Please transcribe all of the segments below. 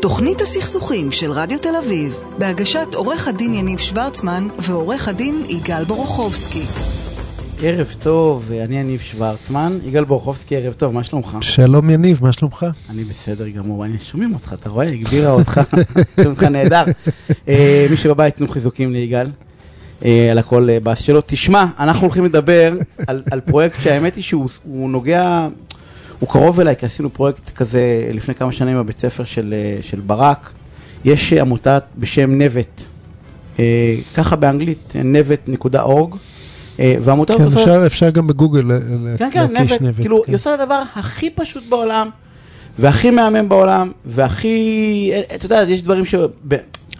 תוכנית הסכסוכים של רדיו תל אביב, בהגשת עורך הדין יניב שוורצמן ועורך הדין יגאל בורוכובסקי. ערב טוב, אני יניב שוורצמן, יגאל בורוכובסקי, ערב טוב, מה שלומך? שלום יניב, מה שלומך? אני בסדר גמור, אני שומעים אותך, אתה רואה? הגבירה אותך, שומעים אותך נהדר. אה, מי שבבית תנו חיזוקים ליגאל, על הכל אה, באס שלו. תשמע, אנחנו הולכים לדבר על, על פרויקט שהאמת היא שהוא נוגע, הוא קרוב אליי, כי עשינו פרויקט כזה לפני כמה שנים בבית ספר של, של ברק. יש עמותה בשם נבט, ככה באנגלית, נבט.org. והעמותה כן, עושה... אפשר, אפשר גם בגוגל כן, כן, נבט, נבט, כאילו, כן. היא עושה את הדבר הכי פשוט בעולם, והכי מהמם בעולם, והכי, אתה יודע, יש דברים ש...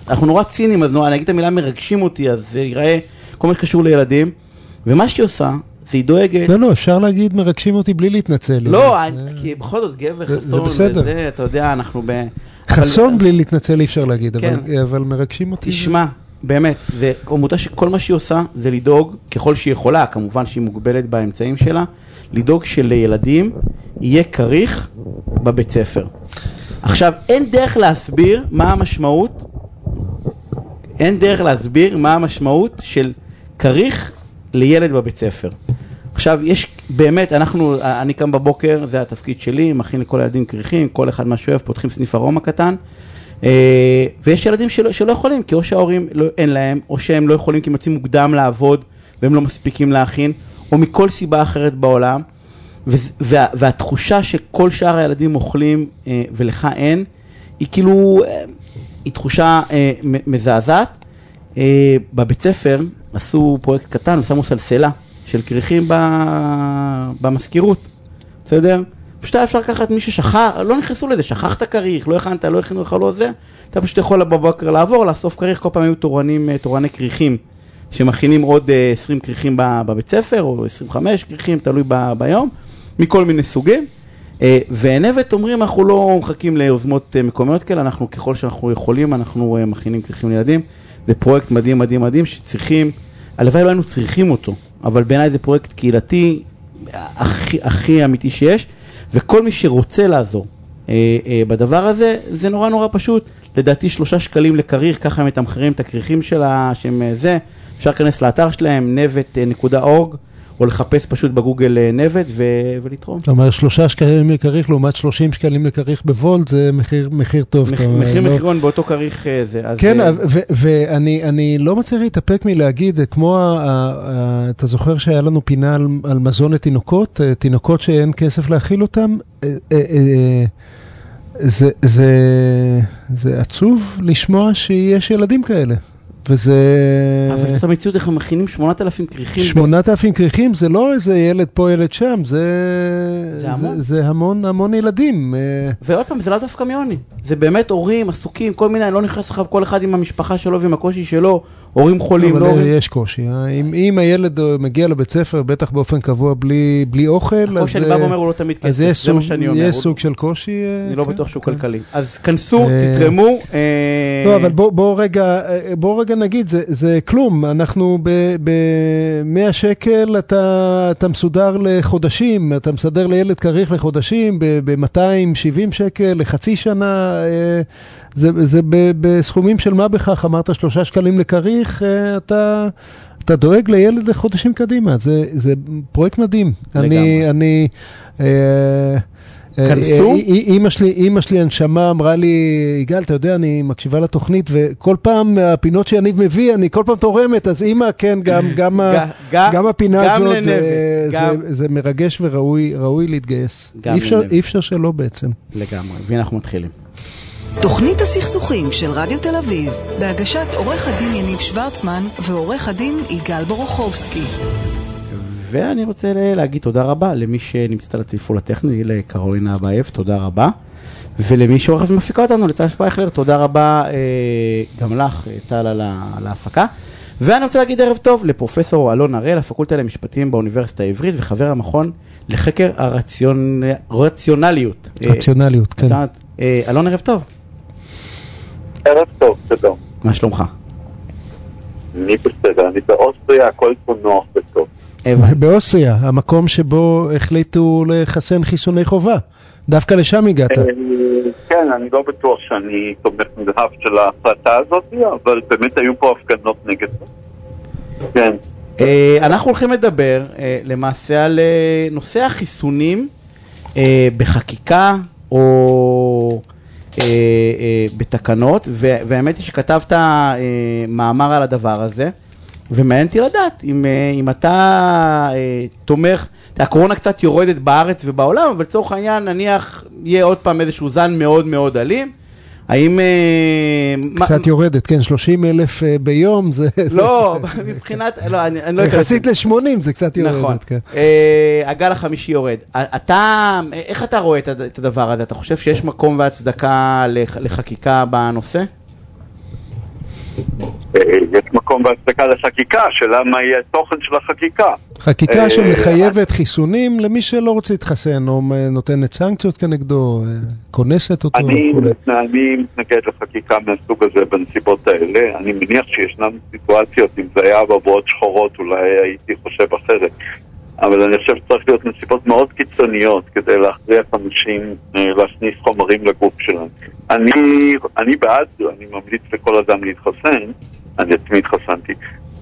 אנחנו נורא ציניים, אז נורא, אני אגיד את המילה מרגשים אותי, אז זה ייראה כל מה שקשור לילדים, ומה שהיא עושה, זה היא דואגת... לא, לא, אפשר להגיד מרגשים אותי בלי להתנצל. לא, כי בכל זאת גבר חסון, וזה, אתה יודע, אנחנו ב... חסון בלי להתנצל אי אפשר להגיד, אבל מרגשים אותי. תשמע, באמת, זה עמותה שכל מה שהיא עושה זה לדאוג, ככל שהיא יכולה, כמובן שהיא מוגבלת באמצעים שלה, לדאוג שלילדים יהיה כריך בבית ספר. עכשיו, אין דרך להסביר מה המשמעות, אין דרך להסביר מה המשמעות של כריך לילד בבית ספר. עכשיו, יש באמת, אנחנו, אני קם בבוקר, זה התפקיד שלי, מכין לכל הילדים כריכים, כל אחד מה שאוהב, פותחים סניף ארומה קטן. אה, ויש ילדים שלא, שלא יכולים, כי או שההורים לא, אין להם, או שהם לא יכולים כי הם יוצאים מוקדם לעבוד והם לא מספיקים להכין, או מכל סיבה אחרת בעולם. וה, והתחושה שכל שאר הילדים אוכלים אה, ולך אין, היא כאילו, אה, היא תחושה מזעזעת. בבית ספר עשו פרויקט קטן, שמו סלסלה של כריכים במזכירות, בסדר? פשוט היה אפשר לקחת מי ששכח, לא נכנסו לזה, שכחת כריך, לא הכנת, לא הכינו לך לא זה, אתה פשוט יכול בבוקר לעבור, לאסוף כריך, כל פעם היו תורנים, אה, תורני כריכים, שמכינים עוד 20 אה, כריכים בבית ספר, או 25 כריכים, תלוי ב, ביום, מכל מיני סוגים. אה, וענבת אומרים, אנחנו לא מחכים ליוזמות מקומיות כאלה, אנחנו ככל שאנחנו יכולים, אנחנו מכינים כריכים לילדים. זה פרויקט מדהים, מדהים, מדהים, שצריכים, הלוואי לא היינו צריכים אותו, אבל בעיניי זה פרויקט קהילתי הכי, הכי אמיתי שיש. וכל מי שרוצה לעזור אה, אה, בדבר הזה, זה נורא נורא פשוט. לדעתי שלושה שקלים לכריך, ככה הם מתמחרים את הכריכים שלה, שהם אה, זה. אפשר להיכנס לאתר שלהם, נבט.org. או לחפש פשוט בגוגל אה, נבט ו- ולתרום. זאת אומרת, שלושה שקלים לכריך לעומת שלושים שקלים לכריך בוולט, זה מחיר, מחיר טוב. מח, מחיר לא... מחירון באותו כריך אה, זה. כן, זה... ו- ואני לא מצליח להתאפק מלהגיד, כמו, ה- ה- אתה זוכר שהיה לנו פינה על, על מזון לתינוקות, תינוקות שאין כסף להאכיל אותם? זה, זה, זה עצוב לשמוע שיש ילדים כאלה. וזה... אבל זאת המציאות, איך הם מכינים 8,000 כריכים. 8,000 כריכים זה לא איזה ילד פה, ילד שם, זה... זה המון. זה, זה המון, המון ילדים. אה. ועוד פעם, זה לא דווקא מעוני. זה באמת הורים עסוקים, כל מיני, אני לא נכנס לך כל אחד עם המשפחה שלו ועם הקושי שלו, הורים חולים, לא הורים... יש קושי. אה? אם, אם הילד מגיע לבית ספר, בטח באופן קבוע בלי, בלי אוכל, אז... הקושי שאני בא ואומר הוא לא תמיד כסף, זה סוג, מה שאני אומר. יש סוג של קושי. אה, אני לא כן, בטוח שהוא כן. כלכלי. אז כנסו, תתרמו. לא, אבל בוא, בוא, רגע, בוא רגע נגיד, זה, זה כלום. אנחנו ב-100 שקל, אתה, אתה מסודר לחודשים, אתה מסדר לילד כריך לחודשים, ב-270 שקל לחצי שנה. אה, זה, זה בסכומים של מה בכך, אמרת שלושה שקלים לכריך, אה, אתה, אתה דואג לילד לחודשים קדימה, זה, זה פרויקט מדהים. לגמרי. אני, אני, אה, כנסו. אימא שלי, אימא שלי הנשמה אמרה לי, יגאל, אתה יודע, אני מקשיבה לתוכנית, וכל פעם הפינות שאני מביא, אני כל פעם תורמת, אז אימא, כן, גם, גם, גם הפינה הזאת, זה, זה, זה מרגש וראוי להתגייס. אי אפשר, אי אפשר שלא בעצם. לגמרי, ואנחנו מתחילים. תוכנית הסכסוכים של רדיו תל אביב, בהגשת עורך הדין יניב שוורצמן ועורך הדין יגאל בורוכובסקי. ואני רוצה להגיד תודה רבה למי שנמצאת על התפעול הטכני, לקרולינה אבייב, תודה רבה. ולמי שעורכת ומפיקה אותנו, לטל שפייכלר, תודה רבה אה, גם לך, טל, על ההפקה. ואני רוצה להגיד ערב טוב לפרופסור אלון הראל, הפקולטה למשפטים באוניברסיטה העברית וחבר המכון לחקר הרציונליות. רציונליות, כן. אה, אלון, ערב טוב. ערב טוב, שלום. מה שלומך? אני בסדר, אני באוסטריה, הכל פה נוח וטוב. באוסטריה, המקום שבו החליטו לחסן חיסוני חובה. דווקא לשם הגעת. אה, כן, אני לא בטוח שאני תומך נדהב של ההחלטה הזאת, אבל באמת היו פה הפגנות נגד זה. כן. אה, אנחנו הולכים לדבר אה, למעשה על נושא החיסונים בחקיקה או בתקנות, והאמת היא שכתבת מאמר על הדבר הזה, ומעניין אותי לדעת אם, אה, אם אתה אה, תומך, הקורונה קצת יורדת בארץ ובעולם, אבל לצורך העניין נניח יהיה עוד פעם איזשהו זן מאוד מאוד אלים. האם... אה, קצת יורדת, כן, 30 אלף ביום, זה... לא, מבחינת, לא, אני, אני לא אכנס יחסית ל-80 זה קצת יורדת, נכון. כן. הגל החמישי יורד. אתה, איך אתה רואה את הד- את הדבר הזה? אתה חושב שיש מקום והצדקה לח- לחקיקה בנושא? אה, יש מקום והצדקה לחקיקה, השאלה מה יהיה התוכן של החקיקה. חקיקה אה, שמחייבת חיסונים למי שלא רוצה להתחסן, או אה, נותנת סנקציות כנגדו, אה, כונסת אותו אני, וכולי. אני מתנגד לחקיקה מהסוג הזה בנסיבות האלה. אני מניח שישנן סיטואציות, אם זה היה בבואות שחורות, אולי הייתי חושב אחרת. אבל אני חושב שצריך להיות נסיבות מאוד קיצוניות כדי להכריח אנשים אה, להכניס חומרים לגוף שלהם. אני, אני בעד, אני ממליץ לכל אדם להתחסן, אני עצמי התחסנתי,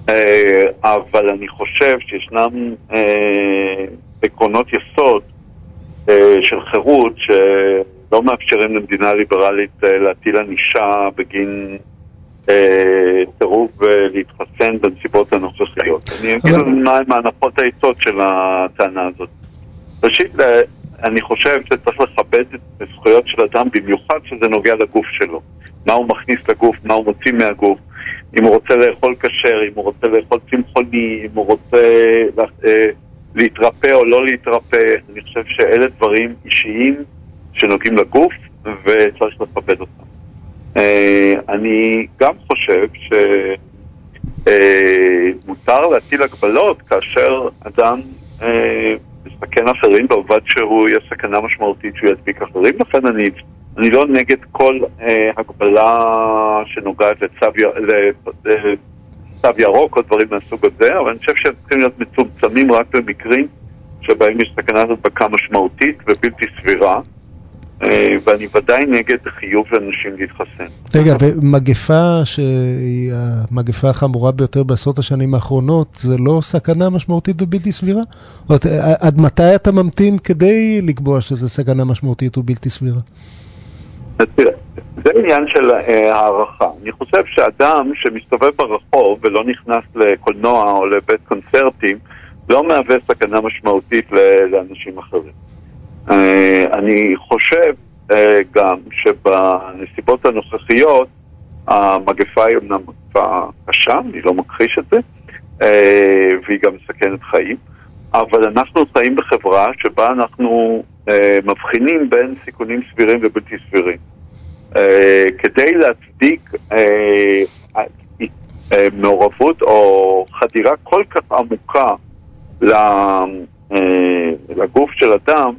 אה, אבל אני חושב שישנם אה, עקרונות יסוד אה, של חירות שלא מאפשרים למדינה ליברלית להטיל ענישה בגין סירוב להתחסן בנסיבות הנוכחיות. אני אגיד מהם הנחות היסוד של הטענה הזאת. ראשית, אני חושב שצריך לכבד את זכויות של אדם, במיוחד שזה נוגע לגוף שלו. מה הוא מכניס לגוף, מה הוא מוציא מהגוף, אם הוא רוצה לאכול כשר, אם הוא רוצה לאכול צמחוני, אם הוא רוצה אה, להתרפא או לא להתרפא. אני חושב שאלה דברים אישיים שנוגעים לגוף וצריך לכבד אותם. אה, אני גם חושב שמותר להטיל הגבלות כאשר אדם אה, מסכן אחרים בעובד שהוא יהיה סכנה משמעותית שהוא ידביק אחרים, לכן אני, אני לא נגד כל אה, הגבלה שנוגעת לצו, לצו ירוק או דברים מהסוג הזה, אבל אני חושב שהם צריכים להיות מצומצמים רק במקרים שבהם יש סכנת הדבקה משמעותית ובלתי סבירה. אה, ואני ודאי נגד חיוב לאנשים להתחסן. רגע, ומגפה שהיא המגפה החמורה ביותר בעשרות השנים האחרונות, זה לא סכנה משמעותית ובלתי סבירה? זאת עד מתי אתה ממתין כדי לקבוע שזו סכנה משמעותית ובלתי סבירה? זה עניין של אה, הערכה. אני חושב שאדם שמסתובב ברחוב ולא נכנס לקולנוע או לבית קונצרטים, לא מהווה סכנה משמעותית לאנשים אחרים. אה, אני חושב אה, גם שבנסיבות הנוכחיות המגפה היא אמנם מגפה קשה, אני לא מכחיש את זה, אה, והיא גם מסכנת חיים, אבל אנחנו חיים בחברה שבה אנחנו מבחינים בין סיכונים סבירים ובלתי סבירים. כדי להצדיק מעורבות או חדירה כל כך עמוקה לגוף של אדם,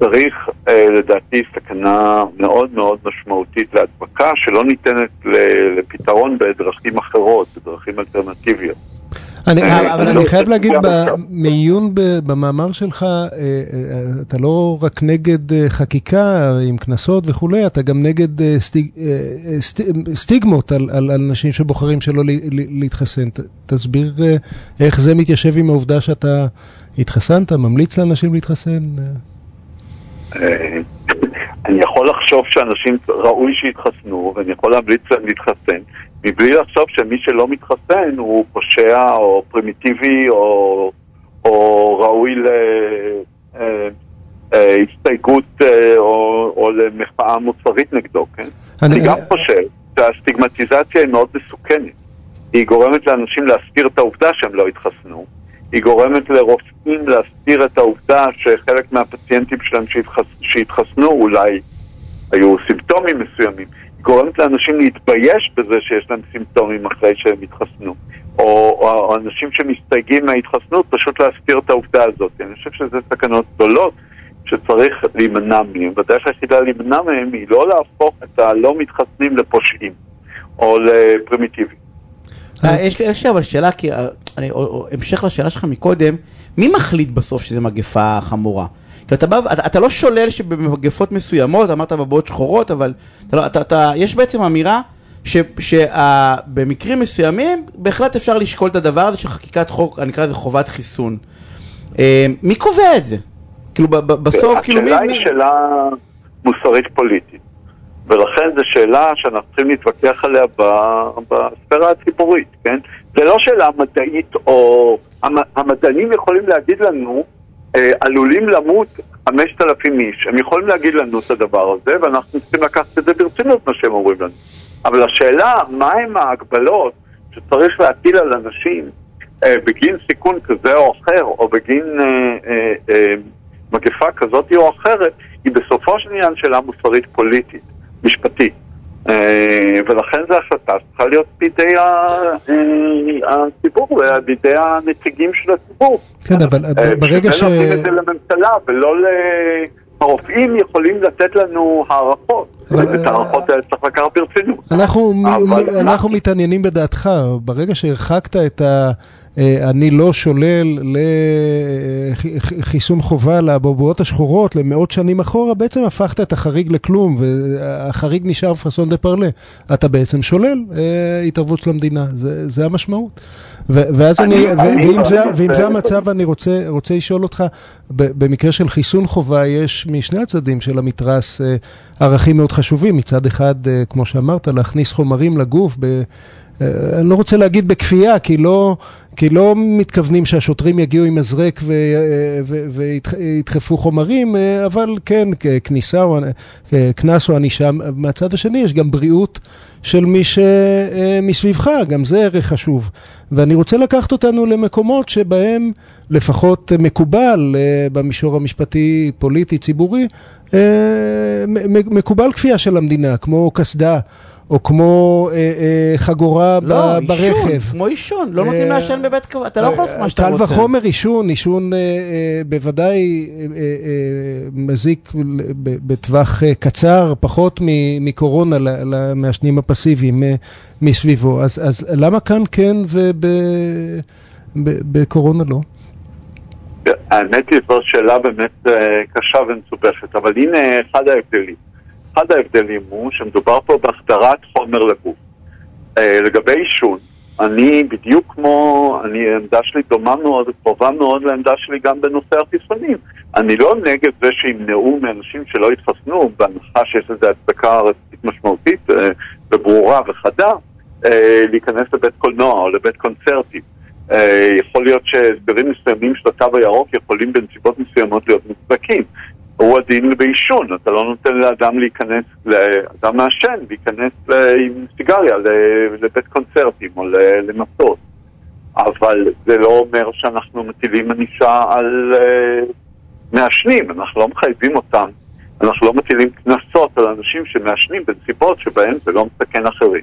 צריך אה, לדעתי סכנה מאוד מאוד משמעותית להדבקה שלא ניתנת לפתרון בדרכים אחרות, בדרכים אלטרנטיביות. אני, אה, אבל אני אני לא חייב להגיד, לפגוע בך. מעיון ב- במאמר שלך, אה, אתה לא רק נגד חקיקה עם קנסות וכולי, אתה גם נגד סטיג, סט- סטיגמות על, על, על אנשים שבוחרים שלא להתחסן. תסביר איך זה מתיישב עם העובדה שאתה התחסנת, ממליץ לאנשים להתחסן? אה, אה, אני יכול לחשוב שאנשים ראוי שיתחסנו, ואני יכול להמליץ להם להתחסן, מבלי לחשוב שמי שלא מתחסן הוא פושע או פרימיטיבי או, או ראוי להסתייגות או, או למחאה מוסרית נגדו, כן? אני- אני גם חושב שהסטיגמטיזציה היא מאוד מסוכנת. היא גורמת לאנשים להסתיר את העובדה שהם לא התחסנו. היא גורמת לרופאים להסתיר את העובדה שחלק מהפציינטים שלהם שהתחס... שהתחסנו אולי היו סימפטומים מסוימים. היא גורמת לאנשים להתבייש בזה שיש להם סימפטומים אחרי שהם התחסנו. או, או, או אנשים שמסתייגים מההתחסנות, פשוט להסתיר את העובדה הזאת. אני חושב שזה סכנות גדולות שצריך להימנע מהן. והדרך היחידה להימנע מהן היא לא להפוך את הלא מתחסנים לפושעים או לפרימיטיביים. אה, יש לי יש לי אבל שאלה, כי אה, אני, המשך לשאלה שלך מקודם, מי מחליט בסוף שזה מגפה חמורה? כי אתה, בא, אתה, אתה לא שולל שבמגפות מסוימות, אמרת בבואות שחורות, אבל אתה לא, אתה, אתה, יש בעצם אמירה שבמקרים מסוימים בהחלט אפשר לשקול את הדבר הזה של חקיקת חוק, אני אקרא לזה חובת חיסון. אה, מי קובע את זה? כאילו בסוף, כאילו מי... השאלה היא שאלה מוסרית פוליטית, ולכן זו שאלה שאנחנו צריכים להתווכח עליה בספירה הציבורית, כן? זה לא שאלה מדעית או... המדענים יכולים להגיד לנו, אה, עלולים למות 5,000 איש. הם יכולים להגיד לנו את הדבר הזה, ואנחנו צריכים לקחת את זה ברצינות, מה שהם אומרים לנו. אבל השאלה, מהם ההגבלות שצריך להטיל על אנשים אה, בגין סיכון כזה או אחר, או בגין אה, אה, אה, מגפה כזאת או אחרת, היא בסופו של עניין שאלה מוסרית פוליטית, משפטית. אה, ולכן זו החלטה שצריכה להיות בידי אה, הציבור, בידי הנציגים של הציבור. כן, אבל אה, ברגע ש... נותנים את זה לממשלה ולא ל... הרופאים יכולים לתת לנו הערכות, ואת ההערכות האלה צריך לקחת ברצינות. אנחנו מתעניינים בדעתך, ברגע שהרחקת את ה... אה, אני לא שולל לחיסון חובה לאבובואות השחורות למאות שנים אחורה, בעצם הפכת את החריג לכלום, והחריג נשאר פרסון דה פרלה. אתה בעצם שולל אה, התערבות של המדינה, זה, זה המשמעות. ואז אני, אני, אני ואם, זה, ואם זה המצב, אני רוצה, רוצה לשאול אותך, במקרה של חיסון חובה, יש משני הצדדים של המתרס אה, ערכים מאוד חשובים. מצד אחד, כמו שאמרת, להכניס חומרים לגוף. ב, אני לא רוצה להגיד בכפייה, כי לא, כי לא מתכוונים שהשוטרים יגיעו עם מזרק וידחפו חומרים, אבל כן, כניסה או קנס או ענישה. מהצד השני יש גם בריאות של מי שמסביבך, גם זה ערך חשוב. ואני רוצה לקחת אותנו למקומות שבהם לפחות מקובל במישור המשפטי, פוליטי, ציבורי, מקובל כפייה של המדינה, כמו קסדה. או כמו אה, אה, חגורה לא, ב- ברכב. לא, עישון, כמו עישון, לא נותנים אה, לעשן בבית קבע, אתה לא יכול לעשות מה שאתה רוצה. קל וחומר עישון, עישון אה, אה, בוודאי אה, אה, מזיק בטווח אה, קצר, פחות מקורונה למעשנים הפסיביים אה, מסביבו. אז, אז למה כאן כן ובקורונה לא? האמת היא זו שאלה באמת קשה ומסובכת, אבל הנה אחד ההבדלים. אחד ההבדלים הוא שמדובר פה בהחדרת חומר לגוף. אה, לגבי עישון, אני בדיוק כמו, אני, העמדה שלי דומה מאוד, קרובה מאוד לעמדה שלי גם בנושא החיסונים. אני לא נגד זה שימנעו מאנשים שלא יתחסנו, בהנחה שיש לזה הצדקה רצית משמעותית אה, וברורה וחדה, אה, להיכנס לבית קולנוע או לבית קונצרטים. יכול להיות שהסברים מסוימים של התו הירוק יכולים בנסיבות מסוימות להיות מוצדקים. הוא הדין בעישון, אתה לא נותן לאדם להיכנס, לאדם מעשן, להיכנס עם סיגריה לבית קונצרטים או למטוס. אבל זה לא אומר שאנחנו מטילים ענישה על uh, מעשנים, אנחנו לא מחייבים אותם, אנחנו לא מטילים קנסות על אנשים שמעשנים בנסיבות שבהן זה לא מסכן אחרים.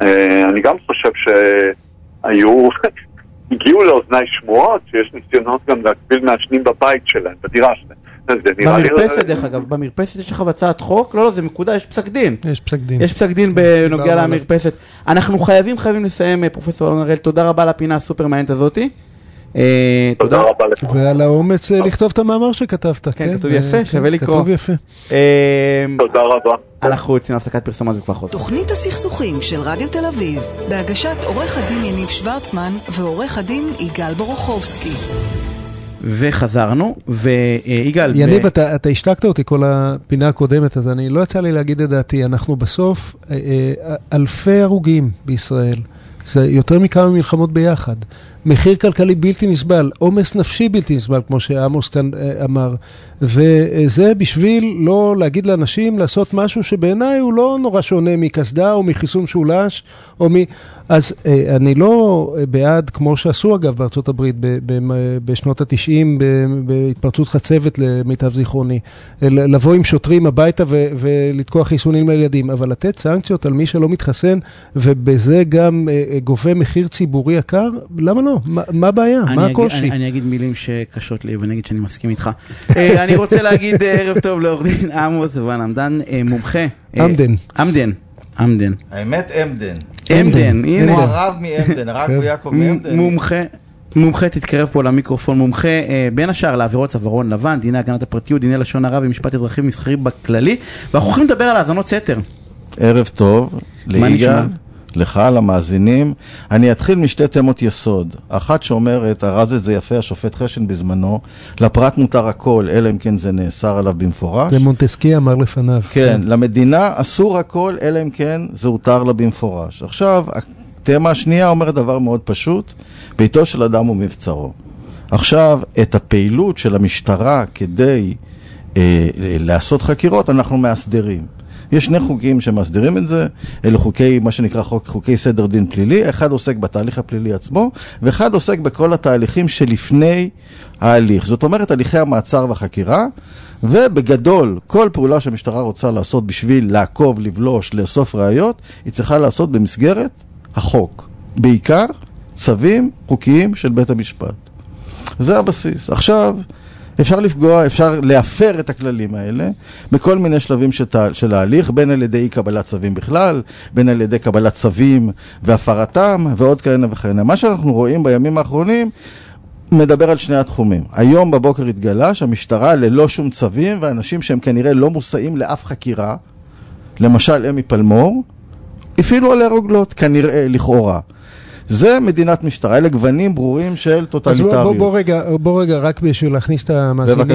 Uh, אני גם חושב שהיו, הגיעו לאוזניי שמועות שיש ניסיונות גם להגביל מעשנים בבית שלהם, בדירה שלהם. במרפסת דרך אגב, במרפסת יש לך הצעת חוק? לא, לא, זה מקודה, יש פסק דין. יש פסק דין. יש פסק דין בנוגע למרפסת. אנחנו חייבים, חייבים לסיים, פרופסור אלון הראל, תודה רבה על הפינה הסופר מעניינת הזאתי. אה, תודה רבה לך. ועל האומץ אה, לכתוב את המאמר שכתבת. כן, כתוב יפה, אה, שווה לקרוא. כתוב יפה. תודה רבה. אנחנו יוצאים להפסקת פרסומות וכבר חוזר. תוכנית הסכסוכים של רדיו תל אביב, בהגשת עורך הדין יניב שוורצמן ועורך הדין יגאל בורוכובסקי. וחזרנו, ויגאל... יניב, ב... אתה, אתה השתקת אותי כל הפינה הקודמת, אז אני לא יצא לי להגיד את דעתי. אנחנו בסוף אה, אה, אלפי הרוגים בישראל. זה יותר מכמה מלחמות ביחד. מחיר כלכלי בלתי נסבל, עומס נפשי בלתי נסבל, כמו שעמוס כאן אה, אמר. וזה בשביל לא להגיד לאנשים לעשות משהו שבעיניי הוא לא נורא שונה מקסדה או מחיסון שולש או מ... אז אה, אני לא בעד, כמו שעשו אגב בארצות הברית בשנות התשעים בהתפרצות חצבת למיטב זיכרוני, לבוא עם שוטרים הביתה ולתקוע חיסונים לילדים, אבל לתת סנקציות על מי שלא מתחסן ובזה גם אה, גובה מחיר ציבורי יקר, למה לא? מה הבעיה? מה הקושי? אני אגיד מילים שקשות לי ואני אגיד שאני מסכים איתך. אני רוצה להגיד ערב טוב לעורך דין עמוס ון עמדן, מומחה. עמדן. עמדן. עמדן. האמת עמדן. עמדן, הנה. הוא הרב מעמדן, הרב ויעקב מעמדן. מומחה. מומחה תתקרב פה למיקרופון, מומחה אה, בין השאר לעבירות צווארון לבן, דיני הגנת הפרטיות, דיני לשון הרע ומשפט אזרחי ומסחרי בכללי, ואנחנו הולכים לדבר על האזנות סתר. ערב טוב, נשמע? ליגאל, לך, למאזינים. אני אתחיל משתי תמות יסוד. אחת שאומרת, ארז את זה יפה השופט חשן בזמנו, לפרט מותר הכל, אלא אם כן זה נאסר עליו במפורש. זה מונטסקי אמר לפניו. כן, למדינה אסור הכל, אלא אם כן זה הותר לה במפורש. עכשיו, התמה השנייה אומרת דבר מאוד פשוט, ביתו של אדם הוא מבצרו. עכשיו, את הפעילות של המשטרה כדי אה, לעשות חקירות, אנחנו מאסדרים. יש שני חוקים שמסדירים את זה, אלה חוקי, מה שנקרא חוק, חוקי סדר דין פלילי, אחד עוסק בתהליך הפלילי עצמו, ואחד עוסק בכל התהליכים שלפני ההליך. זאת אומרת, הליכי המעצר והחקירה, ובגדול, כל פעולה שהמשטרה רוצה לעשות בשביל לעקוב, לבלוש, לאסוף ראיות, היא צריכה לעשות במסגרת החוק. בעיקר צווים חוקיים של בית המשפט. זה הבסיס. עכשיו, אפשר לפגוע, אפשר להפר את הכללים האלה בכל מיני שלבים של, ההליך, בין על ידי אי קבלת צווים בכלל, בין על ידי קבלת צווים והפרתם, ועוד כהנה וכהנה. מה שאנחנו רואים בימים האחרונים מדבר על שני התחומים. היום בבוקר התגלה שהמשטרה ללא שום צווים, ואנשים שהם כנראה לא מושאים לאף חקירה, למשל אמי פלמור, הפעילו עליה רוגלות, כנראה, לכאורה. זה מדינת משטרה, אלה גוונים ברורים של אז טוטליטריות. בוא, בוא, רגע, בוא רגע, רק בשביל להכניס את המאזינים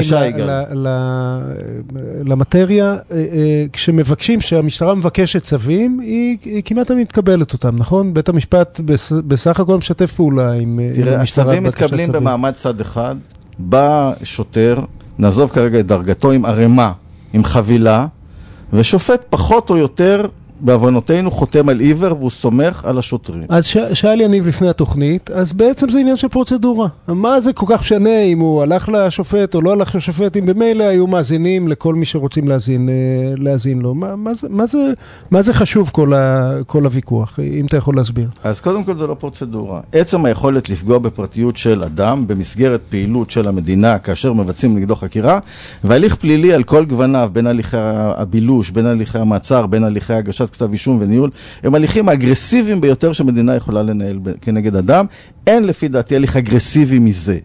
למטריה, אה, אה, כשמבקשים, כשהמשטרה מבקשת צווים, היא, היא כמעט תמיד מקבלת אותם, נכון? בית המשפט בס, בסך הכל משתף פעולה עם, עם תראה, המשטרה. הצווים בבקשת מתקבלים צווים. במעמד צד אחד, בא שוטר, נעזוב כרגע את דרגתו עם ערימה, עם חבילה, ושופט פחות או יותר, בעוונותינו, חותם על עיוור והוא סומך על השוטרים. אז ש, שאל יניב לפני התוכנית, אז בעצם זה עניין של פרוצדורה. מה זה כל כך משנה אם הוא הלך לשופט או לא הלך לשופט, אם במילא היו מאזינים לכל מי שרוצים להאזין, אה, להאזין לו. מה, מה, זה, מה, זה, מה זה חשוב כל, ה, כל הוויכוח, אם אתה יכול להסביר? אז קודם כל זה לא פרוצדורה. עצם היכולת לפגוע בפרטיות של אדם במסגרת פעילות של המדינה כאשר מבצעים נגדו חקירה, והליך פלילי על כל גווניו, בין הליכי הבילוש, בין הליכי המעצר, בין הליכי הגשת כתב אישום וניהול, הם הליכים האגרסיביים ביותר שמדינה יכולה לנהל כנגד אדם. אין לפי דעתי הליך אגרסיבי מזה.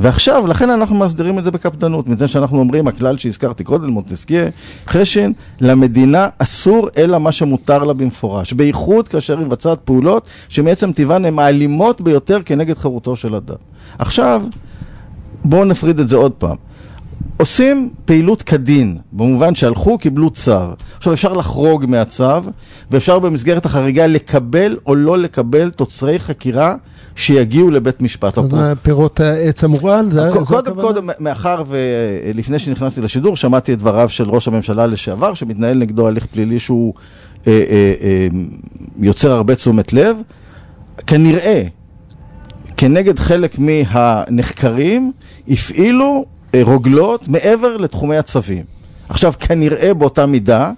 ועכשיו, לכן אנחנו מסדירים את זה בקפדנות, מפני שאנחנו אומרים, הכלל שהזכרתי קודם, מונטסקיה, חשן, למדינה אסור אלא מה שמותר לה במפורש, בייחוד כאשר היא מבצעת פעולות שמעצם טבען הן האלימות ביותר כנגד חירותו של אדם. עכשיו, בואו נפריד את זה עוד פעם. עושים פעילות כדין, במובן שהלכו, קיבלו צו. עכשיו אפשר לחרוג מהצו, ואפשר במסגרת החריגה לקבל או לא לקבל תוצרי חקירה שיגיעו לבית משפט. פירות העץ המורעל? זה- זו קודם? כל, מאחר ולפני שנכנסתי לשידור, שמעתי את דבריו של ראש הממשלה לשעבר, שמתנהל נגדו הליך פלילי שהוא אה, אה, אה, יוצר הרבה תשומת לב. כנראה, כנגד חלק מהנחקרים, הפעילו אה, רוגלות מעבר לתחומי הצווים. עכשיו, כנראה באותה מידה,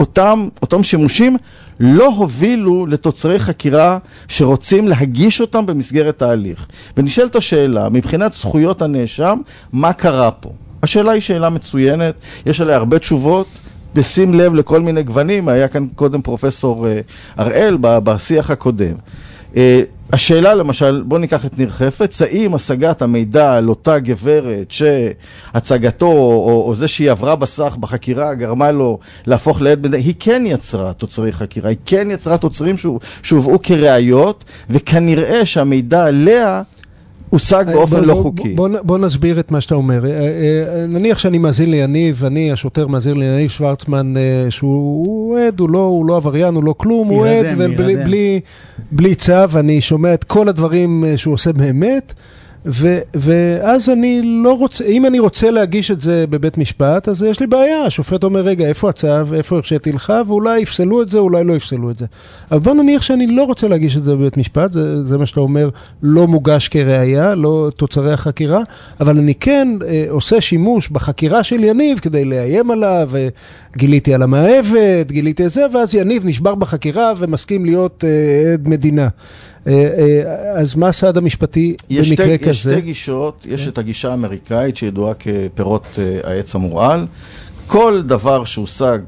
אותם, אותם שימושים לא הובילו לתוצרי חקירה שרוצים להגיש אותם במסגרת ההליך. ונשאלת השאלה, מבחינת זכויות הנאשם, מה קרה פה? השאלה היא שאלה מצוינת, יש עליה הרבה תשובות. בשים לב לכל מיני גוונים, היה כאן קודם פרופסור אה, הראל בשיח הקודם. השאלה למשל, בואו ניקח את ניר חפץ, האם השגת המידע על אותה גברת שהצגתו או, או זה שהיא עברה בסך בחקירה גרמה לו להפוך לעד מידע, היא כן יצרה תוצרי חקירה, היא כן יצרה תוצרים שהוב- שהובאו כראיות, וכנראה שהמידע עליה הושג באופן בוא- לא חוקי. בוא, נסביר את מה שאתה אומר. אה, אה, נניח שאני מאזין ליניב, אני, השוטר מאזין ליניב שוורצמן, אה, שהוא הוא עד, הוא לא, הוא לא עבריין, הוא לא כלום, הוא עד, ובלי צו, אני שומע את כל הדברים אה, שהוא עושה באמת. ו, ואז אני לא רוצה, אם אני רוצה להגיש את זה בבית משפט, אז יש לי בעיה. השופט אומר, רגע, איפה הצו, איפה הרשיתי לך, ואולי יפסלו את זה, אולי לא יפסלו את זה. אבל בוא נניח שאני לא רוצה להגיש את זה בבית משפט, זה, זה מה שאתה אומר, לא מוגש כראיה, לא תוצרי החקירה, אבל אני כן אה, עושה שימוש בחקירה של יניב כדי לאיים עליו, וגיליתי על המאהבת, גיליתי את זה, ואז יניב נשבר בחקירה ומסכים להיות אה, עד מדינה. אה, אה, אז מה הסעד המשפטי במקרה שתי, כזה? יש שתי גישות, יש את הגישה האמריקאית שידועה כפירות אה, העץ המורעל. כל דבר שהושג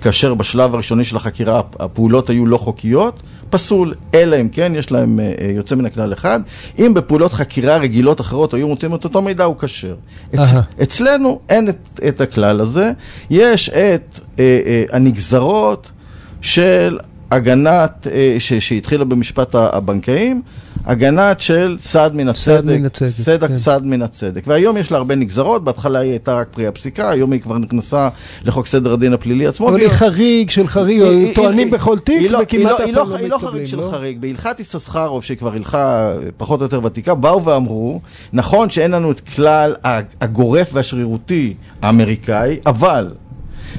כאשר בשלב הראשוני של החקירה הפעולות היו לא חוקיות, פסול, אלא אם כן יש להם אה, יוצא מן הכלל אחד. אם בפעולות חקירה רגילות אחרות היו מוצאים את אותו מידע, הוא כשר. אצ... אצלנו אין את, את הכלל הזה, יש את אה, אה, הנגזרות של הגנת, אה, ש, שהתחילה במשפט הבנקאים, הגנת של צד מן הצדק, מן כן. צד מן הצדק. והיום יש לה הרבה נגזרות, בהתחלה היא הייתה רק פרי הפסיקה, היום היא כבר נכנסה לחוק סדר הדין הפלילי עצמו. אבל היא חריג של חריג, היא- טוענים היא- בכל תיק, היא לא- וכמעט אף לא- פעם לא- לא היא לא מתקבלים, חריג של לא? חריג. בהלכת יששכרוב, שהיא כבר הלכה פחות או יותר ותיקה, באו ואמרו, נכון שאין לנו את כלל הגורף והשרירותי האמריקאי, אבל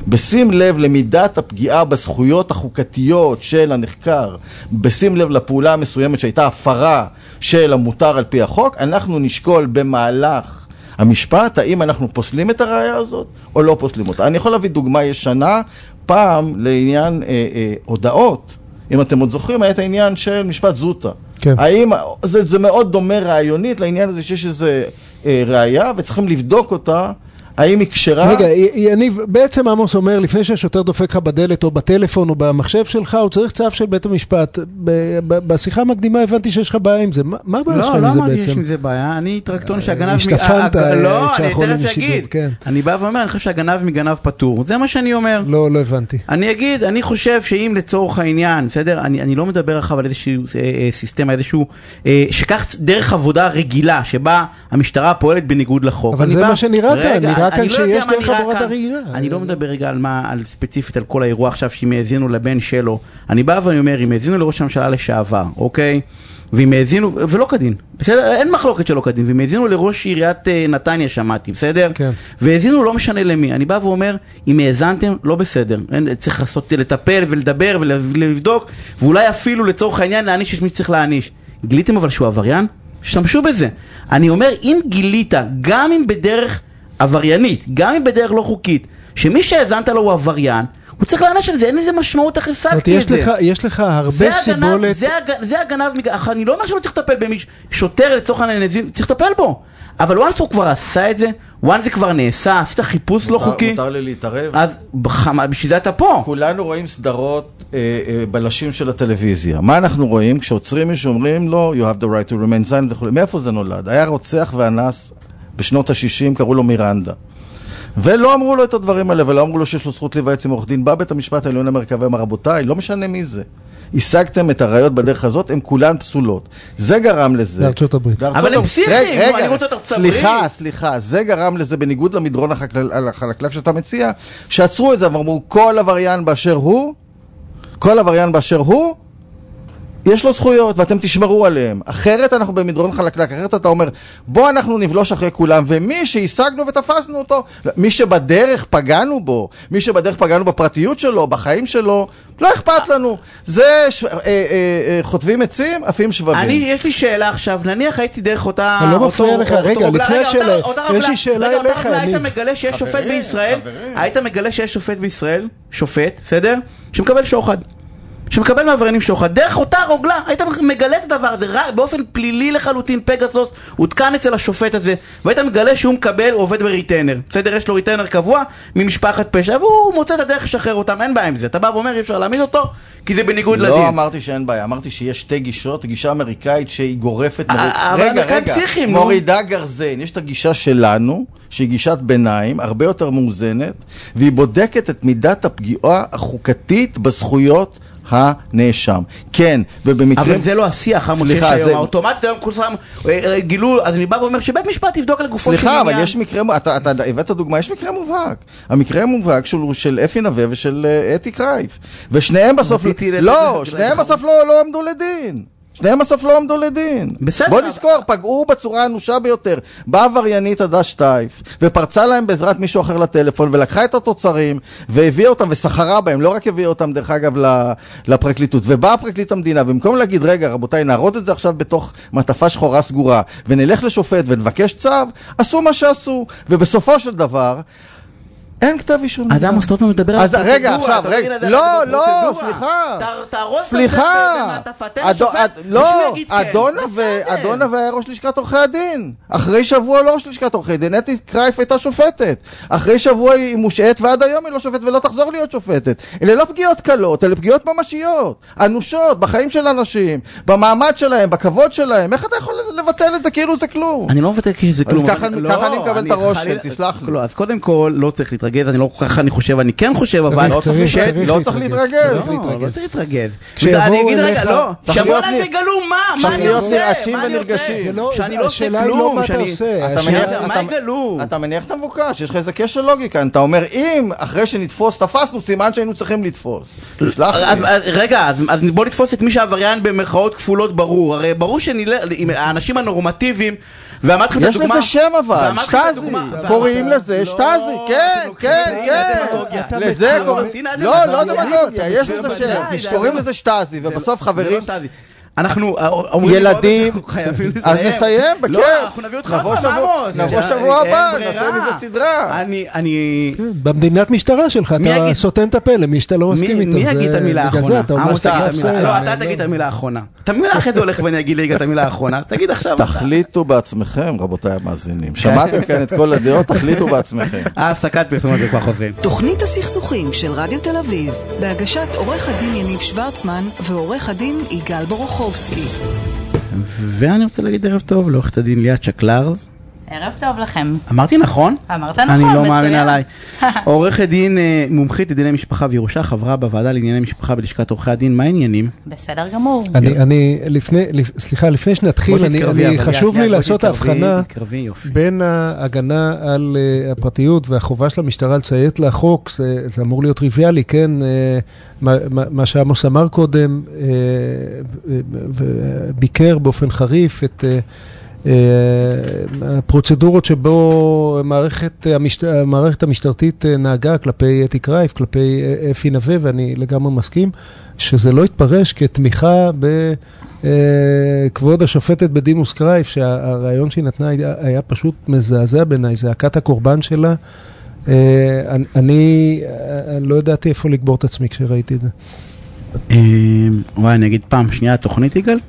בשים לב למידת הפגיעה בזכויות החוקתיות של הנחקר, בשים לב לפעולה המסוימת שהייתה הפרה של המותר על פי החוק, אנחנו נשקול במהלך המשפט, האם אנחנו פוסלים את הראייה הזאת או לא פוסלים אותה. אני יכול להביא דוגמה ישנה, פעם לעניין אה, אה, הודאות, אם אתם עוד זוכרים, היה את העניין של משפט זוטה. כן. האם, זה, זה מאוד דומה רעיונית לעניין הזה שיש איזה אה, ראייה וצריכים לבדוק אותה, האם היא כשרה? רגע, יניב, בעצם עמוס אומר, לפני שהשוטר דופק לך בדלת או בטלפון או במחשב שלך, הוא צריך צו של בית המשפט. ב- ב- בשיחה המקדימה הבנתי שיש לך בעיה עם זה. מה הבעיה שלך לא, לא עם זה אמרתי שיש בעצם? עם זה בעיה, אני טרקטון שהגנב... השתפנת, מ- אה, לא, אני כשאנחנו עולים תכף לשידור, אגיד. כן. אני בא ואומר, אני חושב שהגנב מגנב פטור. זה מה שאני אומר. לא, לא הבנתי. אני אגיד, אני חושב שאם לצורך העניין, בסדר? אני, אני לא מדבר עכשיו על איזושהי אה, אה, סיסטמה, איזשהו... אה, שכך דרך עבודה רגילה, שבה המשטרה פועלת בניגוד לחוק. אבל זה בא- מה שנראה כאן, רגע, נראה אני כאן לא שיש דרך נראה כאן. רגילה. אני לא מדבר רגע על מה, על ספציפית על כל האירוע עכשיו, שאם האזינו לבן שלו. אני בא ואני אומר, אם האזינו לראש הממשלה לשעבר, אוקיי? ואם האזינו, ולא כדין, בסדר? אין מחלוקת שלא כדין, ואם האזינו לראש עיריית אה, נתניה שמעתי, בסדר? כן. והאזינו לא משנה למי, אני בא ואומר, אם האזנתם, לא בסדר, אין, צריך לעשות, לטפל ולדבר ולבדוק, ואולי אפילו לצורך העניין להעניש את מי שצריך להעניש. גיליתם אבל שהוא עבריין? השתמשו בזה. אני אומר, אם גילית, גם אם בדרך עבריינית, גם אם בדרך לא חוקית, שמי שהאזנת לו הוא עבריין, הוא צריך להעניש על זה, אין לזה משמעות איך השגתי את זה. לך- יש לך הרבה סיבולת. זה, הג, זה הגנב, אני לא אומר שלא צריך לטפל במי, ש- שוטר לצורך העניין, צריך לטפל בו. אבל once הוא כבר עשה את זה, once זה כבר נעשה, עשית חיפוש לא מותר- חוקי, מותר לי להתערב? אז בחמה, בשביל זה אתה פה. כולנו רואים סדרות אה, אה, בלשים של הטלוויזיה. מה אנחנו רואים? כשעוצרים מישהו אומרים לו, you have the right to remain silent וכו'. מאיפה זה נולד? היה רוצח ואנס בשנות ה-60, קראו לו מירנדה. ולא אמרו לו את הדברים האלה, ולא אמרו לו שיש לו זכות להיוועץ עם עורך דין. בא בית המשפט העליון האמריקאי ואמר, רבותיי, לא משנה מי זה. השגתם את הראיות בדרך הזאת, הן כולן פסולות. זה גרם לזה. בארצות הברית. אבל הם פסיכים, אני רוצה את ארצות הברית. סליחה, סליחה, זה גרם לזה, בניגוד למדרון החלקלק שאתה מציע, שעצרו את זה ואמרו, כל עבריין באשר הוא, כל עבריין באשר הוא, יש לו זכויות ואתם תשמרו עליהם. אחרת אנחנו במדרון חלקלק, אחרת אתה אומר, בוא אנחנו נבלוש אחרי כולם, ומי שהשגנו ותפסנו אותו, מי שבדרך פגענו בו, מי שבדרך פגענו בפרטיות שלו, בחיים שלו, לא אכפת לנו. זה ש... אה, אה, אה, חוטבים עצים, עפים שבבים. אני, יש לי שאלה עכשיו, נניח הייתי דרך אותה... אני לא מפריע לך, רגע, לפני השאלה, יש לי שאלה אליך, היית. מגלה שיש שופט בישראל, חברים. היית מגלה שיש שופט בישראל, שופט, בסדר? שמקבל שוחד. שמקבל מעבריינים שוחד, דרך אותה רוגלה, היית מגלה את הדבר הזה, רק באופן פלילי לחלוטין, פגסוס הותקן אצל השופט הזה, והיית מגלה שהוא מקבל, הוא עובד ב retainer, בסדר? יש לו retainer קבוע ממשפחת פשע, והוא מוצא את הדרך לשחרר אותם, אין בעיה עם זה. אתה בא ואומר, אי אפשר להעמיד אותו, כי זה בניגוד לדין. לא אמרתי שאין בעיה, אמרתי שיש שתי גישות, גישה אמריקאית שהיא גורפת, אה, רגע, רגע, פסיכיים, נו. מורידה גרזן, יש את הגישה שלנו, שהיא גישת ביניים, הרבה יותר מאוזנת, והיא בודקת את מידת הפגיעה החוקתית בזכויות הנאשם. כן, ובמקרים... אבל זה לא השיח, עמוס, שיש סליחה, היום, זה- האוטומטית היום כולם אה, אה, גילו, אז אני בא ואומר שבית משפט יבדוק לגופו של עניין. סליחה, אבל יש מקרה, אתה, אתה הבאת דוגמה, יש מקרה מובהק. המקרה המובהק של, של אפי נווה ושל אה, אתי קרייף. ושניהם בסוף, לא, שניהם בסוף לא, לא עמדו לדין. שניהם בסוף לא עמדו לדין. בסדר, בוא אבל- נזכור, פגעו בצורה האנושה ביותר. באה עבריינית עדה שטייף, ופרצה להם בעזרת מישהו אחר לטלפון, ולקחה את התוצרים, והביאה אותם, וסחרה בהם, לא רק הביאה אותם, דרך אגב, לפרקליטות. ובאה פרקליט המדינה, במקום להגיד, רגע, רבותיי, נארוז את זה עכשיו בתוך מעטפה שחורה סגורה, ונלך לשופט ונבקש צו, עשו מה שעשו. ובסופו של דבר, אין כתב אישום. אז עמוס רוטמן מדבר על אז הפרוצדורה. רגע, עכשיו, רגע, לא, לא, פרוצדורה. סליחה. סליחה, לא, כן. אדונה. אדונה והיה ראש לשכת עורכי הדין. אחרי שבוע לא ראש לשכת עורכי דין, אתי קרייף הייתה שופטת. אחרי שבוע היא מושעת ועד היום היא לא שופטת ולא תחזור להיות שופטת. אלה לא פגיעות קלות, אלה פגיעות ממשיות, אנושות, בחיים של אנשים, במעמד שלהם, בכבוד שלהם. איך אתה יכול לבטל את זה כאילו זה כלום? אני לא מבטא כי זה כלום. ככה- ככה לא, אני מקבל את הרושם, תסלח לי. לא, אז קודם כל, לא צריך להתרגז, אני לא ככה אני חושב, אני כן חושב, אבל... לא צריך להתרגז, לא צריך להתרגז. להתרגז. צריך לא, להתרגז. לא צריך להתרגז. אני אגיד רגע, לא, שיבואו אליי ויגלו מה, מה אני עושה, מה אני עושה? לא- שאני לא עושה לא כלום, מה שאני... מה יגלו? אתה מניח את המבוקש, יש לך איזה קשר לוגיקה, אתה אומר אם אחרי שנתפוס תפסנו, סימן שהיינו צריכים לתפוס. תסלח לי. רגע, אז בוא נתפוס את מי שעבריין במרכאות כפולות ברור. הרי ברור שהאנשים הנורמטיביים, ואמרתי לך את יש הדוגמה... לזה שם אבל, שטאזי, קוראים ואמרת- לזה לא, שטאזי, כן, כן, כן. לזה קוראים, לא, לא דמגוגיה, יש לזה שם, קוראים לא- לזה שטאזי, ובסוף חברים, לא. אנחנו אה, אומרים ילדים, שאנחנו חייבים לסיים. אז נסיים, בכיף. לא, אנחנו נביא אותך עוד פעם, עמוס. נבוא שבוע הבא. נעשה מזה סדרה. אני, אני... במדינת משטרה שלך, אתה סותם את הפה למי שאתה לא מסכים איתו. מי יגיד את המילה האחרונה? זה אתה עמוס, תגיד את המילה-. לא, אתה תגיד את המילה האחרונה. תמיד אחרי זה הולך ואני אגיד לי את המילה האחרונה. תגיד עכשיו. תחליטו בעצמכם, רבותיי המאזינים. שמעתם כאן את כל הדעות, תחליטו בעצמכם. הפסקת פרסומות וכבר חוזרים. תוכנית הסכסוכים של רדיו תל אביב, בהגשת עורך הדין יניב שוורצמן ועורך הדין יגאל בורוכובסקי. ואני רוצה להגיד ערב טוב לעורכת הדין ליאת שקלרז. ערב טוב לכם. אמרתי נכון? אמרת נכון, אני לא מצוין. מאמין עליי. עורכת דין אה, מומחית לדיני משפחה וירושה, חברה בוועדה לענייני משפחה בלשכת עורכי הדין, מה העניינים? בסדר גמור. אני, אני, לפני, לפ- סליחה, לפני שנתחיל, אני, חשוב לי לעשות תתקרבי, הבחנה תתקרבי, יופי. בין ההגנה על אה, הפרטיות והחובה של המשטרה לציית לחוק, זה, זה אמור להיות טריוויאלי, כן? אה, מה, שעמוס אמר קודם, וביקר באופן חריף את... אה, הפרוצדורות שבו המערכת, המשט... המערכת המשטרתית אה, נהגה כלפי אתי קרייף, כלפי אה, אפי נווה, ואני לגמרי מסכים, שזה לא יתפרש כתמיכה בכבוד השופטת בדימוס קרייף, שהרעיון שהיא נתנה היה, פשוט מזעזע בעיניי, זעקת הקורבן שלה. אני, לא ידעתי איפה לקבור את עצמי כשראיתי את זה. וואי, אני אגיד פעם שנייה תוכנית יגאל?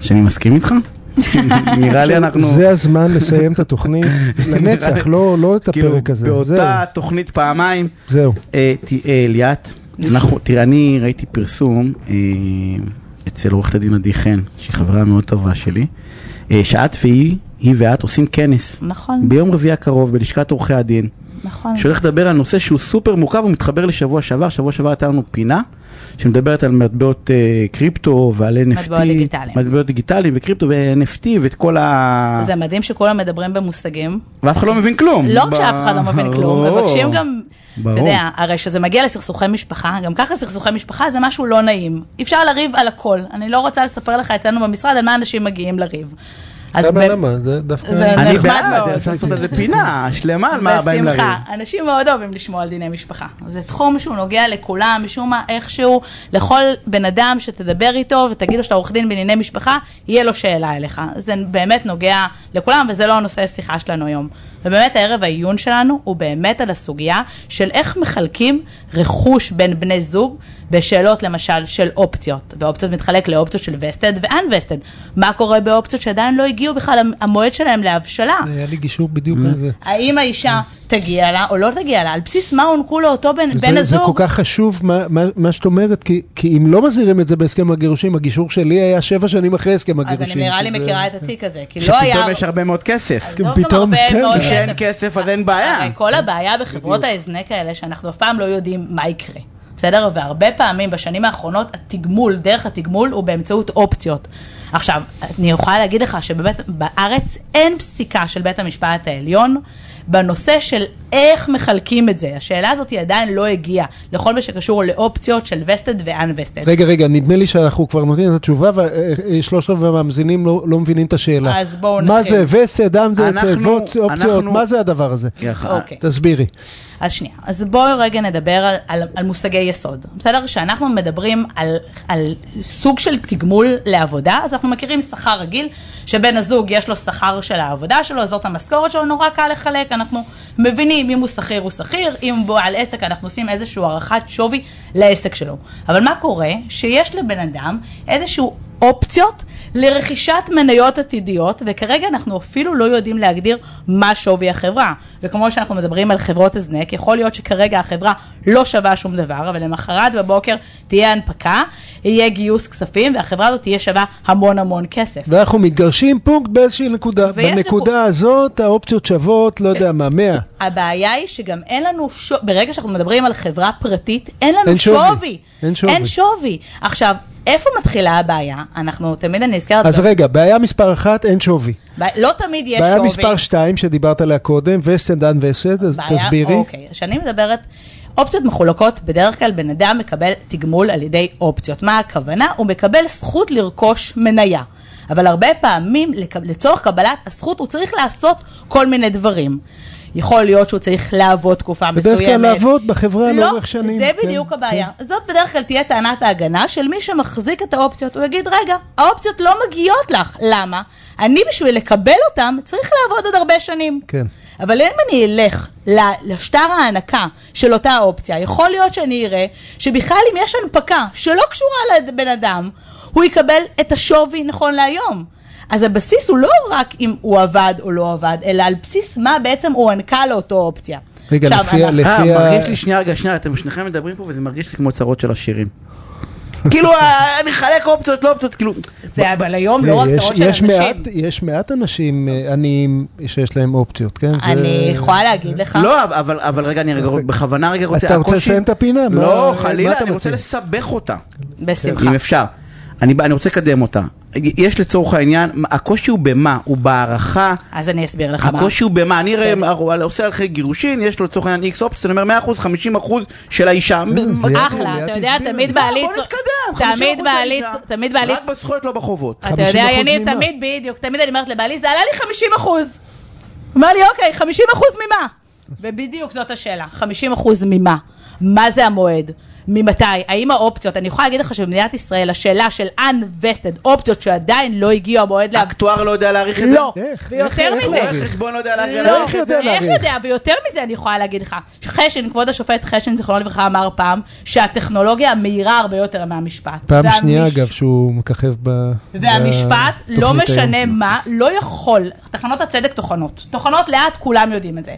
שאני מסכים איתך? נראה לי אנחנו... זה הזמן לסיים את התוכנית לנצח, לא, לא את כאילו, הפרק הזה. באותה תוכנית פעמיים. זהו. זהו. אה, אה, ליאת, אנחנו- תראה, אני ראיתי פרסום אה, אצל עורכת הדין עדי חן, שהיא חברה מאוד טובה שלי, שאת והיא, היא ואת עושים כנס. נכון, ביום רביעי הקרוב בלשכת עורכי הדין, נכון. שהולך לדבר על נושא שהוא סופר מורכב ומתחבר לשבוע שעבר, שבוע שעבר הייתה לנו פינה שמדברת על מטבעות אה, קריפטו ועל NFT, מטבעות דיגיטליים. מטבעות דיגיטליים וקריפטו ו-NFT ואת כל ה... זה מדהים שכולם מדברים במושגים. ואף אחד לא מבין כלום. לא רק שאף אחד לא מבין כלום, ברור. מבקשים גם, אתה ברור. יודע, הרי שזה מגיע לסכסוכי משפחה, גם ככה סכסוכי משפחה זה משהו לא נעים. אפשר לריב על הכל. אני לא רוצה לספר לך אצלנו במשרד על מה אנשים מגיעים לריב. אז למה, למה? זה דווקא... זה אני נחמד בעד, מאוד. אפשר לעשות איזה פינה שלמה על מה באים לריב. בשמחה. אנשים מאוד אוהבים לשמוע על דיני משפחה. זה תחום שהוא נוגע לכולם, משום מה, איכשהו, לכל בן אדם שתדבר איתו ותגיד לו שאתה עורך דין בענייני משפחה, יהיה לו שאלה אליך. זה באמת נוגע לכולם, וזה לא הנושא השיחה שלנו היום. ובאמת הערב העיון שלנו הוא באמת על הסוגיה של איך מחלקים רכוש בין בני זוג בשאלות למשל של אופציות, ואופציות מתחלק לאופציות של וסטד ואן-וסטד. מה קורה באופציות שעדיין לא הגיעו בכלל המועד שלהם להבשלה? היה לי גישור בדיוק על זה. האם האישה תגיע לה או לא תגיע לה? על בסיס מה הוענקו לו אותו בן, בן זה, זה הזוג? כל כך חשוב מה, מה, מה שאת אומרת, כי, כי אם לא מזהירים את זה בהסכם הגירושים, הגישור שלי היה שבע שנים אחרי הסכם אז הגירושים. אני נראה לי שזה- מכירה את התיק הזה, כי לא היה... שפתאום יש הרבה מאוד כסף. עזוב גם פתאום, הרבה כן, מאוד כשאין כסף אז אין בעיה. כל הבעיה בחברות ההזנק האלה, שאנחנו אף פעם לא יודעים מה יקרה. בסדר? והרבה פעמים בשנים האחרונות התגמול, דרך התגמול הוא באמצעות אופציות. עכשיו, אני יכולה להגיד לך שבאמת בארץ אין פסיקה של בית המשפט העליון בנושא של איך מחלקים את זה. השאלה הזאת היא עדיין לא הגיעה לכל מה שקשור לאופציות של וסטד ואן-וסטד. רגע, רגע, נדמה לי שאנחנו כבר נותנים את התשובה, ושלושת רבעי מהמאזינים לא, לא מבינים את השאלה. אז בואו מה נתחיל. זה דם זה, אנחנו- אופציות, אנחנו- מה זה הדבר הזה? ככה. אוקיי. תסבירי. אז שנייה, אז בואו רגע נדבר על, על, על מושגי יסוד, בסדר? כשאנחנו מדברים על, על סוג של תגמול לעבודה, אז אנחנו מכירים שכר רגיל, שבן הזוג יש לו שכר של העבודה שלו, זאת המשכורת שלו, נורא קל לחלק, אנחנו מבינים אם הוא שכיר הוא שכיר, אם הוא בעל עסק אנחנו עושים איזושהי הערכת שווי לעסק שלו. אבל מה קורה? שיש לבן אדם איזשהו אופציות לרכישת מניות עתידיות, וכרגע אנחנו אפילו לא יודעים להגדיר מה שווי החברה. וכמו שאנחנו מדברים על חברות הזנק, יכול להיות שכרגע החברה לא שווה שום דבר, אבל למחרת בבוקר תהיה הנפקה, יהיה גיוס כספים, והחברה הזאת תהיה שווה המון המון כסף. ואנחנו מתגרשים פונקט באיזושהי נקודה. בנקודה לכו- הזאת האופציות שוות, לא יודע מה, 100. הבעיה היא שגם אין לנו, שו... ברגע שאנחנו מדברים על חברה פרטית, אין לנו אין שווי. שווי. אין שווי. אין שווי. עכשיו, איפה מתחילה הבעיה? אנחנו, תמיד אני נזכרת, אז ב- רגע, בעיה מספר אחת, אין שווי. ב... לא תמיד יש בעיה שווי. מספר שתיים, שדיברת עליה קודם, vested unvested, אז בעיה- תסבירי. אוקיי, כשאני מדברת, אופציות מחולקות, בדרך כלל בן אדם מקבל תגמול על ידי אופציות. מה הכוונה? הוא מקבל זכות לרכוש מניה. אבל הרבה פעמים, לצורך קבלת הזכות, הוא צריך לעשות כל מיני דברים. יכול להיות שהוא צריך לעבוד תקופה מסוימת. בדרך כלל לעבוד בחברה לא, לאורך שנים. זה כן, בדיוק כן. הבעיה. זאת בדרך כלל תהיה טענת ההגנה של מי שמחזיק את האופציות. הוא יגיד, רגע, האופציות לא מגיעות לך. למה? אני בשביל לקבל אותן צריך לעבוד עוד הרבה שנים. כן. אבל אם אני אלך לשטר ההנקה של אותה אופציה, יכול להיות שאני אראה שבכלל אם יש הנפקה שלא קשורה לבן אדם, הוא יקבל את השווי נכון להיום. אז הבסיס הוא לא רק אם הוא עבד או לא עבד, אלא על בסיס מה בעצם הוא ענקה לאותו אופציה. רגע, עכשיו, לפי ה- לפי אה, ה- מרגיש לי שנייה, רגע, שנייה, אתם שניכם מדברים פה וזה מרגיש לי כמו צרות של עשירים. כאילו, אה, אני אחלק אופציות, לא אופציות, כאילו... זה אבל היום לא רק צרות של יש אנשים. יש מעט אנשים אה, עניים שיש להם אופציות, כן? אני יכולה להגיד לך, לא, אבל, אבל רגע, אני בכוונה רגע רוצה... אתה רוצה לסיים את הפינה? לא, חלילה, אני רוצה? לסבך אותה. בשמחה. אם אפשר. אני, אני רוצה לקדם אותה. יש לצורך העניין, הקושי הוא במה? הוא בהערכה. אז אני אסביר לך מה. הקושי הוא במה? אני כן. הרי עושה הליכי גירושין, יש לו לצורך העניין איקס אופציות, אני אומר 100%, 50% של האישה. אחלה, אתה יודע. תמיד בעלי... בוא נתקדם, 50% תמיד בעלי... תמיד בעלי... רק בזכויות, לא בחובות. אתה יודע, 50% יניב? תמיד בדיוק, תמיד אני אומרת לבעלי, זה עלה לי 50 אחוז. אמר לי, אוקיי, 50 אחוז ממה? ובדיוק זאת השאלה, 50 אחוז ממה? מה זה המועד? ממתי? האם האופציות, אני יכולה להגיד לך שבמדינת ישראל השאלה של unvested, אופציות שעדיין לא הגיעו המועד לה... אקטואר לא יודע להעריך את זה? לא, איך? ויותר איך- איך מזה, רואה חשבון לא יודע להעריך לא, את זה? יודע איך. יודע, ויותר מזה אני יכולה להגיד לך, חשן, כבוד השופט חשן, זיכרונו לברכה, אמר פעם, שהטכנולוגיה מהירה הרבה יותר מהמשפט. פעם והמש- שנייה, אגב, שהוא מככב ב... והמשפט, לא משנה היום. מה, לא יכול, תחנות הצדק טוחנות. טוחנות לאט, כולם יודעים את זה.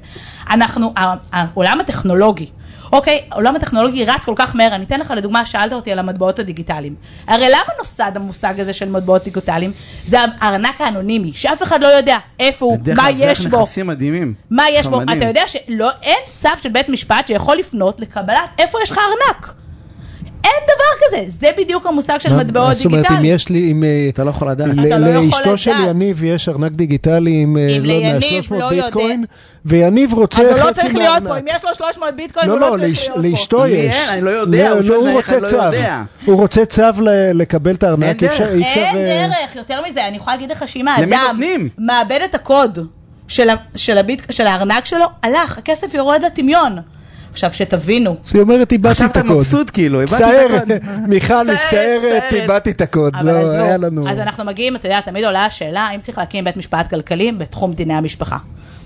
אנחנו, העולם הטכנולוגי, אוקיי, העולם הטכנולוגי רץ כל כך מהר, אני אתן לך לדוגמה, שאלת אותי על המטבעות הדיגיטליים. הרי למה נוסד המושג הזה של מטבעות דיגיטליים? זה הארנק האנונימי, שאף אחד לא יודע איפה הוא, מה זה יש בו. נכסים מדהימים. מה יש בו? אתה יודע שאין צו של בית משפט שיכול לפנות לקבלת איפה יש לך ארנק. אין דבר כזה, זה בדיוק המושג של מטבעות מה זאת אומרת, אם דיגיטליים. יש לי, אם... אה, אתה לא יכול לדעת. לא לאשתו של. יניב יש ארנק דיגיטלי עם, אה, אם לא יודע, ליניב 300 לא יודע- ביטקוין, ויניב רוצה אז חצי הוא לא צריך להיות פה, מהארנק. אם יש לו 300 ביטקוין, לא, הוא לא לא, צריך להיות פה. לאשתו לי יש. אין, אני לא יודע, הוא לא, רוצה לא צו. הוא רוצה צו לקבל את הארנק, אין אי אפשר... אין אה, דרך, יותר מזה, אני יכולה להגיד לך שאם האדם? מאבד את הקוד של הארנק שלו, הלך, הכסף יורד לטמיון. עכשיו, שתבינו, אז היא אומרת, איבדתי עכשיו את אתה הקוד. מבסוט כאילו, איבדתי את הקוד. מיכל, מצטערת. איבדתי את הקוד. לא, אז היה. לנו... אז אנחנו מגיעים, אתה יודע, תמיד עולה השאלה, האם צריך להקים בית משפט כלכלי בתחום דיני המשפחה.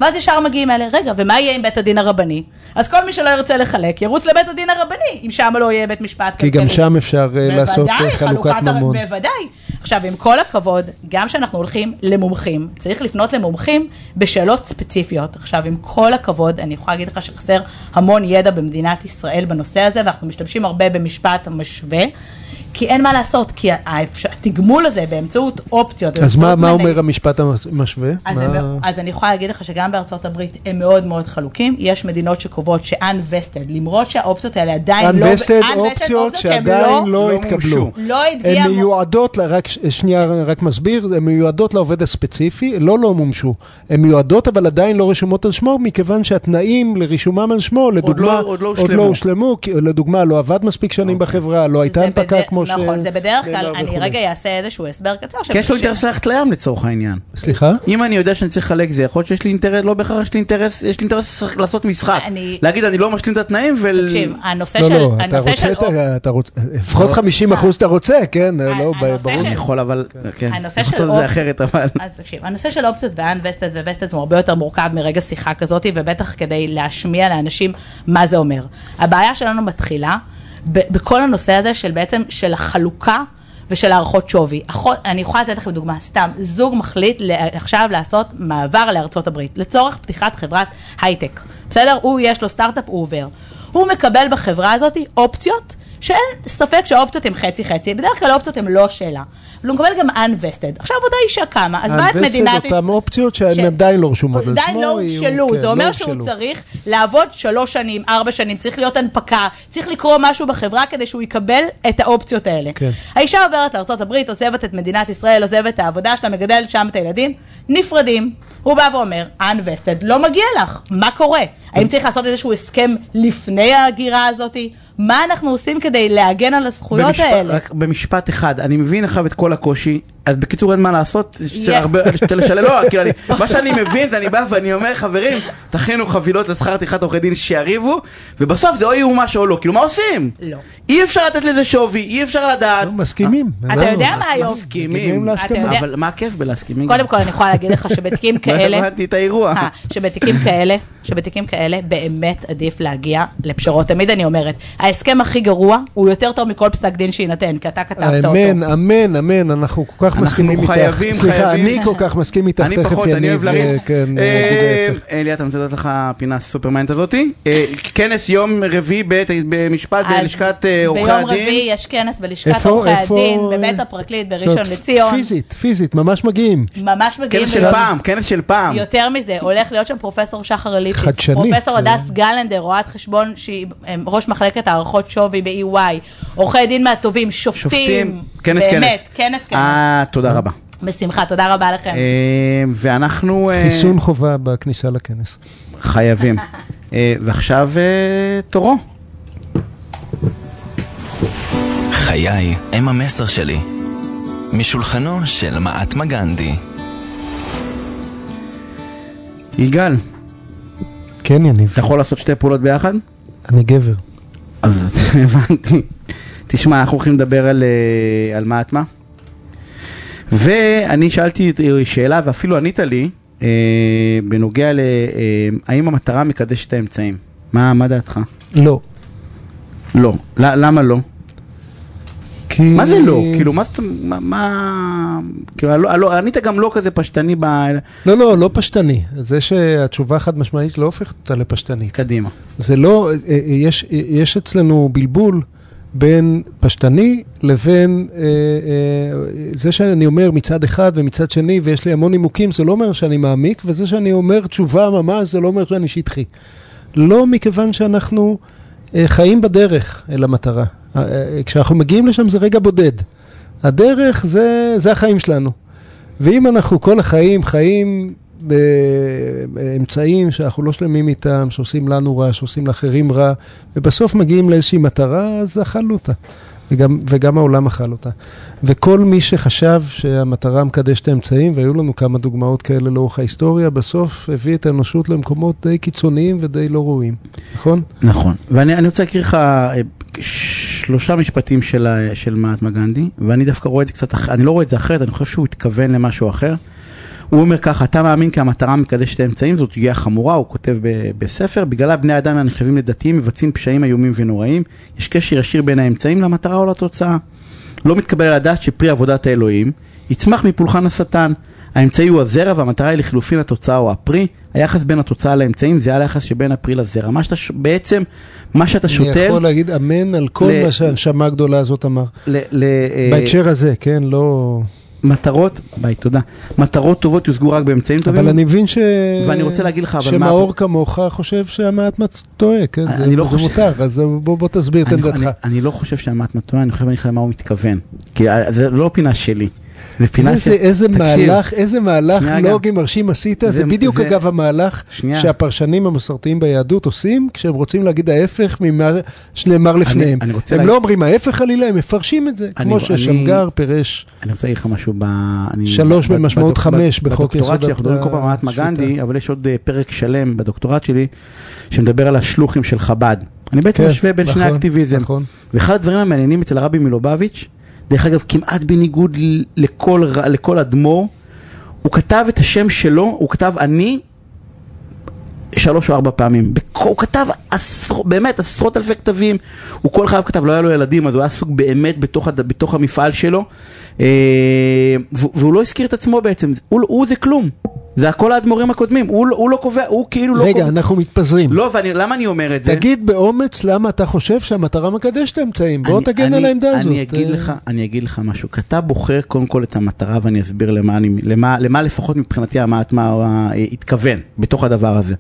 ואז ישר מגיעים אלה, רגע, ומה יהיה עם בית הדין הרבני? אז כל מי שלא ירצה לחלק, ירוץ לבית הדין הרבני, אם שם לא יהיה בית משפט כי כלכלי. גם שם אפשר אה, לעשות אה, חלוקת ממון. בוודאי. עכשיו, עם כל הכבוד, גם כשאנחנו הולכים למומחים, צריך לפנות למומחים בשאלות ספציפיות. עכשיו, עם כל הכבוד, אני יכולה להגיד לך שחסר המון ידע במדינת ישראל בנושא הזה, ואנחנו משתמשים הרבה במשפט משווה. כי אין מה לעשות, כי התגמול הזה באמצעות אופציות, אז מה באמצעות מה מניות- אומר המשפט המשווה? אז, מה- הם, אז אני יכולה להגיד לך שגם בארצות הברית הם מאוד מאוד חלוקים. יש מדינות שקובעות ש-unvested, למרות שהאופציות האלה עדיין לא... unvested אופציות שעדיין לא לא התקבלו. מומשו. לא הגיע... הן מיועדות, ל- רק שנייה, רק מסביר, הן מיועדות לעובד הספציפי, לא לא מומשו. הן מיועדות אבל עדיין לא רשומות על שמו, מכיוון שהתנאים לרישומם על שמו, לדוגמה, לא- עוד לא עוד הושלמו. לא הושלמו, כי- לדוגמה, לא עבד מספיק שנים בחברה, לא הייתה הנפקה בד- כמו נכון, זה בדרך כלל, אני. רגע אעשה איזשהו הסבר קצר. כי יש לו אינטרס ללכת לים לצורך העניין. סליחה? אם אני יודע שאני צריך לחלק זה, יכול להיות שיש לי אינטרס, לא בהכרח יש לי אינטרס, יש לי אינטרס לעשות משחק. אני- להגיד אני לא משלים את התנאים ול... תקשיב, הנושא לא, של... לא, אתה הנושא רוצה, של- את- אתה רוצה, לפחות 50 אחוז אתה רוצה, כן, לא, הנושא ברור. אני יכול אבל, כן, הנושא אני יכול של לעשות את זה אופ- אחרת אבל. אז תקשיב, הנושא של אופציות הוא הרבה יותר מורכב מרגע שיחה כזאת, ובטח כדי להשמיע לאנשים מה זה אומר. הבעיה שלנו מתחילה ב- בכל הנושא הזה של בעצם, של החלוקה. ושל הערכות שווי. אחות, אני יכולה לתת לכם דוגמה, סתם, זוג מחליט עכשיו לעשות מעבר לארצות הברית, לצורך פתיחת חברת הייטק. בסדר? הוא, יש לו סטארט-אפ, הוא עובר. הוא מקבל בחברה הזאת אופציות שאין ספק שהאופציות הן חצי-חצי, בדרך כלל האופציות הן לא השאלה. אבל הוא מקבל גם unvested. עכשיו אותה אישה קמה, עזבה את ה-vested מדינת... אותן אופציות שהן עדיין לא רשומות עדיין לא הובשלו, כן, זה אומר לא שהוא הובשלו. צריך לעבוד שלוש שנים, ארבע שנים, צריך להיות הנפקה, צריך לקרוא משהו בחברה כדי שהוא יקבל את האופציות האלה. כן. האישה עוברת לארה"ב, עוזבת את מדינת ישראל, עוזבת את העבודה שלה, מגדלת שם את הילדים, נפרדים. הוא בא ואומר, unvested, לא מגיע לך, מה קורה? האם צריך לעשות איזשהו הסכם לפני ההגירה הזאתי? מה אנחנו עושים כדי להגן על הזכויות במשפט- האלה? רק במשפט אחד, אני מבין עכשיו את כל הקושי, אז בקיצור אין מה לעשות, יש. צריך הרבה, לשלם, לא, כאילו אני, מה שאני מבין זה אני בא ואני אומר חברים, תכינו חבילות לשכר טרחת עורכי דין שיריבו, ובסוף זה או יאומש או לא, כאילו מה עושים? לא. אי אפשר לתת לזה שווי, אי אפשר לדעת. לא, מסכימים. אתה לא, יודע מה היום? מסכימים מסכימים, יודע- אבל מה הכיף בלהסכים? קודם כל אני יכולה להגיד לך שבתיקים לא כאלה, הבנתי את האירוע. אה, שבתיקים כאלה, שבתיקים כאלה באמת עדיף להגיע לפשרות. תמיד אני אומרת, ההסכם הכי גרוע הוא יותר טוב מכל פסק דין שיינתן, כי אתה כתבת אותו. אמן, אמן, אמן, אנחנו כל כך אנחנו מסכימים איתך. חייבים, סליחה, חייבים. אני כל כך מסכים איתך, אני תכף פחות, אני אוהב לריב. אה, כן, אה, אה. אליה, אתה רוצה לתת לך פינה סופרמיינט הזאתי? אה, כנס יום רביעי בית- במשפט בלשכת עורכי ביום הדין. רביעי יש כנס בלשכת עורכי הדין, בבית הפרקליט בראשון לציון. פיזית, פיזית, ממש מגיעים. ממש מגיעים כנס של ביום- פעם, כנס של פעם. יותר מזה, הולך להיות שם פרופסור שחר ליפשיץ, חדשני. פרופסור. הדס גלנדר, רואת חשבון שהיא ראש מחלקת הערכות שווי ב-EY, עורכי דין מהטובים, שופטים, שופטים, כנס באמת, כנס. כנס כנס. אה, תודה רבה. בשמחה, תודה רבה לכם. אה, ואנחנו אה, חיסון חובה בכניסה לכנס. חייבים. אה, ועכשיו אה, תורו. חיי הם המסר שלי. משולחנו של מעטמה גנדי. יגאל, כן, יניב, אתה יכול לעשות שתי פעולות ביחד? אני גבר. אז הבנתי. תשמע, אנחנו הולכים לדבר על, אה, על מעטמה. ואני שאלתי את- אה, שאלה, ואפילו ענית לי, אה, בנוגע ל... אה, האם המטרה מקדשת את האמצעים? מה, מה דעתך? לא. לא. למה לא? כי... מה זה לא? כאילו, מה זאת... מה... מה... כאילו, הלא- הלא- ענית גם לא כזה פשטני ב... לא, לא, לא פשטני. זה שהתשובה חד משמעית לא הופכת אותה לפשטנית. קדימה. זה לא, אה, אה, יש, אה, יש אצלנו בלבול בין פשטני לבין אה, אה, זה שאני אומר מצד אחד ומצד שני ויש לי המון נימוקים, זה לא אומר שאני מעמיק, וזה שאני אומר תשובה ממש, זה לא אומר שאני שטחי. לא מכיוון שאנחנו אה, חיים בדרך אל המטרה. כשאנחנו מגיעים לשם זה רגע בודד. הדרך זה, זה החיים שלנו. ואם אנחנו כל החיים חיים באמצעים שאנחנו לא שלמים איתם, שעושים לנו רע, שעושים לאחרים רע, ובסוף מגיעים לאיזושהי מטרה, אז אכלנו אותה. וגם, וגם העולם אכל אותה. וכל מי שחשב שהמטרה מקדשת האמצעים, והיו לנו כמה דוגמאות כאלה לאורך ההיסטוריה, בסוף הביא את האנושות למקומות די קיצוניים ודי לא ראויים, נכון? נכון. ואני אני רוצה להקריא לך אה, שלושה משפטים של, של מהטמה גנדי, ואני דווקא רואה את זה קצת אני לא רואה את זה אחרת, אני חושב שהוא התכוון למשהו אחר. הוא אומר ככה, אתה מאמין כי המטרה מקדשת האמצעים, זאת סוגיה חמורה, הוא כותב ב- בספר, בגללה בני אדם הנחשבים לדתיים מבצעים פשעים איומים ונוראים, יש קשר ישיר בין האמצעים למטרה או לתוצאה. לא מתקבל על הדעת שפרי עבודת האלוהים יצמח מפולחן השטן. האמצעי הוא הזרע והמטרה היא לחילופין התוצאה או הפרי. היחס בין התוצאה לאמצעים זה היחס שבין הפרי לזרע. מה שאתה, בעצם, מה שאתה אני שותל, יכול להגיד אמן על כל ל- מה שהנשמה הגדולה הזאת אמר. ל- ל- אה, בהקשר הזה, כן, לא... מטרות, ביי, תודה. מטרות טובות יושגו רק באמצעים טובים. אבל אני מבין ש... ואני רוצה להגיד לך, אבל מה- שמאור כמוך חושב שהמעט טועה, כן? אני זה- לא זה חושב- מותר, אז בוא בוא תסביר את אני, עמדתך. אני, אני לא חושב שהמעט טועה, אני חושב אני לך למה הוא מתכוון. כי אה, זה לא פינה שלי. זה פינה איזה, ש- איזה תקשיב, מהלך, איזה מהלך. לוגי מרשים עשית, זה, זה- בדיוק זה- אגב המהלך שנייה. שהפרשנים המסורתיים ביהדות עושים כשהם רוצים להגיד ההפך ממה שנאמר לפניהם. אני רוצה הם להגיד- לא אומרים ההפך חלילה, הם מפרשים את זה, אני- כמו אני- ששמגר פירש. אני רוצה להגיד לך משהו ב... אני- שלוש ב- במשמעות חמש בחוק בדוקטורט יסוד שלי, אנחנו מדברים כל פעם על. גנדי, אבל יש עוד אה, פרק שלם בדוקטורט שלי, שמדבר על השלוחים של חב"ד. אני בעצם כן, משווה בין שני נכון, האקטיביזם. נכון. ואחד הדברים המעניינים אצל הרבי מלובביץ', דרך אגב, כמעט בניגוד לכל, לכל אדמו"ר, הוא כתב את השם שלו, הוא כתב אני שלוש או ארבע פעמים. הוא כתב עשרות, באמת עשרות אלפי כתבים, הוא כל חייו כתב, לא היה לו ילדים, אז הוא היה עסוק באמת בתוך, בתוך המפעל שלו, אה, והוא לא הזכיר את עצמו בעצם, הוא, הוא זה כלום, זה הכל האדמו"רים הקודמים, הוא, לא- הוא לא קובע, הוא כאילו לא רגע, קובע. אנחנו מתפזרים. לא, ולמה אני אומר את זה? תגיד באומץ למה אתה חושב שהמטרה מקדשת את האמצעים. בוא אני- תגן אני- על העמדה הזאת. אני אגיד אה, לך, אני אגיד לך משהו. כי אתה בוחר קודם כל את המטרה ואני אסביר למה אני, למה, למה לפחות מבחינתי המעטמה אה, התכוון בתוך הדבר הזה.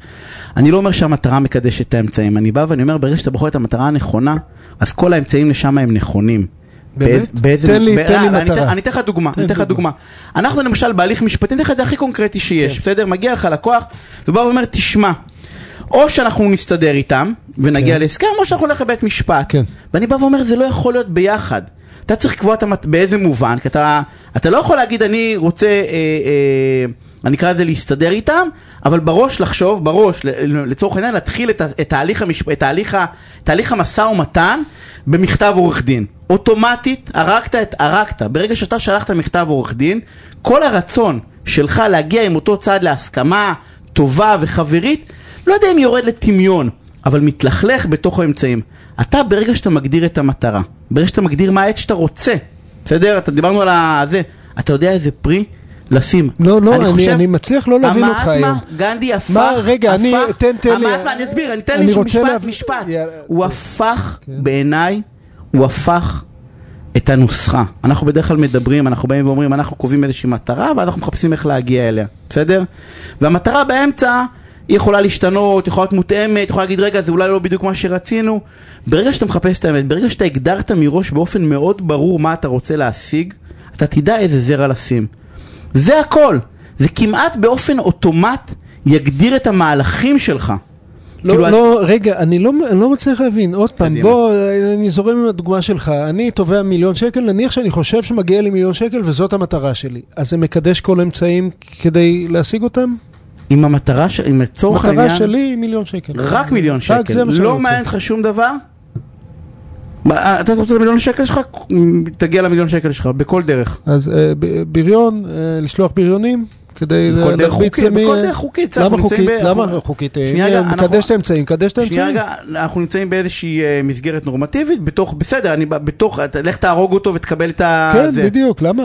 אני לא אומר שהמטרה מקדשת את האמצעים, אני בא ואני אומר ברגע שאתה בוחר את המטרה הנכונה, אז כל האמצעים לשם הם נכונים. באמת? באיזה- תן לי- תן לי אה, מטרה. אני אתן לך דוגמה, אני אתן לך דוגמה. דוגמה. אנחנו למשל בהליך משפטי, אני אתן לך את זה הכי קונקרטי שיש, כן. בסדר? מגיע לך לקוח, ובא ואומר, תשמע, או שאנחנו נסתדר איתם, ונגיע כן. להסכם, או שאנחנו נלך לבית משפט. כן. ואני בא ואומר, זה לא יכול להיות ביחד. אתה צריך לקבוע את המת... באיזה מובן, כי אתה, אתה לא יכול להגיד, אני רוצה, אה, אה, אני אקרא לזה להסתדר איתם, אבל בראש לחשוב, בראש, לצורך העניין, להתחיל את, את תהליך, המשפ... את תהליך. תהליך המשא ומתן במכתב עורך דין. אוטומטית הרגת את, הרגת. ברגע שאתה שלחת מכתב עורך דין, כל הרצון שלך להגיע עם אותו צד להסכמה טובה וחברית, לא יודע אם יורד לטמיון, אבל מתלכלך בתוך האמצעים. אתה ברגע שאתה מגדיר את המטרה, ברגע שאתה מגדיר מה העת שאתה רוצה, בסדר? אתה דיברנו על הזה, אתה יודע איזה פרי לשים. לא, לא, אני- אני מצליח לא להבין אותך היום. המעטמה, גנדי הפך, מה, רגע, אני- הפך- תן- תן לי- המעטמה, אני אסביר, אני אני לי משפט, להבין- משפט. יאללה. הוא הפך, כן. בעיניי, הוא הפך את הנוסחה. אנחנו בדרך כלל מדברים, אנחנו באים ואומרים, אנחנו קובעים איזושהי מטרה, ואנחנו מחפשים איך להגיע אליה, בסדר? והמטרה באמצע, היא יכולה להשתנות, יכולה להיות מותאמת, יכולה להגיד, רגע, זה אולי לא בדיוק מה שרצינו. ברגע שאתה מחפש את האמת, ברגע שאתה הגדרת מראש באופן מאוד ברור מה אתה רוצה להשיג, אתה תדע איזה זרע לשים. זה הכל. זה כמעט באופן אוטומט יגדיר את המהלכים שלך. לא, כאילו, לא, רגע, אני לא, אני לא מצליח להבין. עוד פעם, קדימה. בוא, אני זורם עם הדוגמה שלך. אני תובע מיליון שקל, נניח שאני חושב שמגיע לי מיליון שקל וזאת המטרה שלי. אז זה מקדש כל אמצעים כדי להשיג אותם? עם המטרה, ש... עם לצורך המטרה העניין, שלי היא מיליון שקל. רק מיליון רק שקל, שאני לא. מעניין אותך שום דבר? מה, אתה רוצה את המיליון שקל שלך? תגיע למיליון שקל שלך, בכל דרך. אז אה, בריון, אה, לשלוח בריונים? כדי להרביץ למי- בכל דרך חוקית, למה חוקית? למה חוקית? שנייה, מקדש את האמצעים, מקדש את שנייה האמצעים. רגע, אנחנו נמצאים באיזושהי אה, מסגרת נורמטיבית, בתוך, בסדר, אני בתוך, לך תהרוג אותו ותקבל את ה... כן. בדיוק, למה?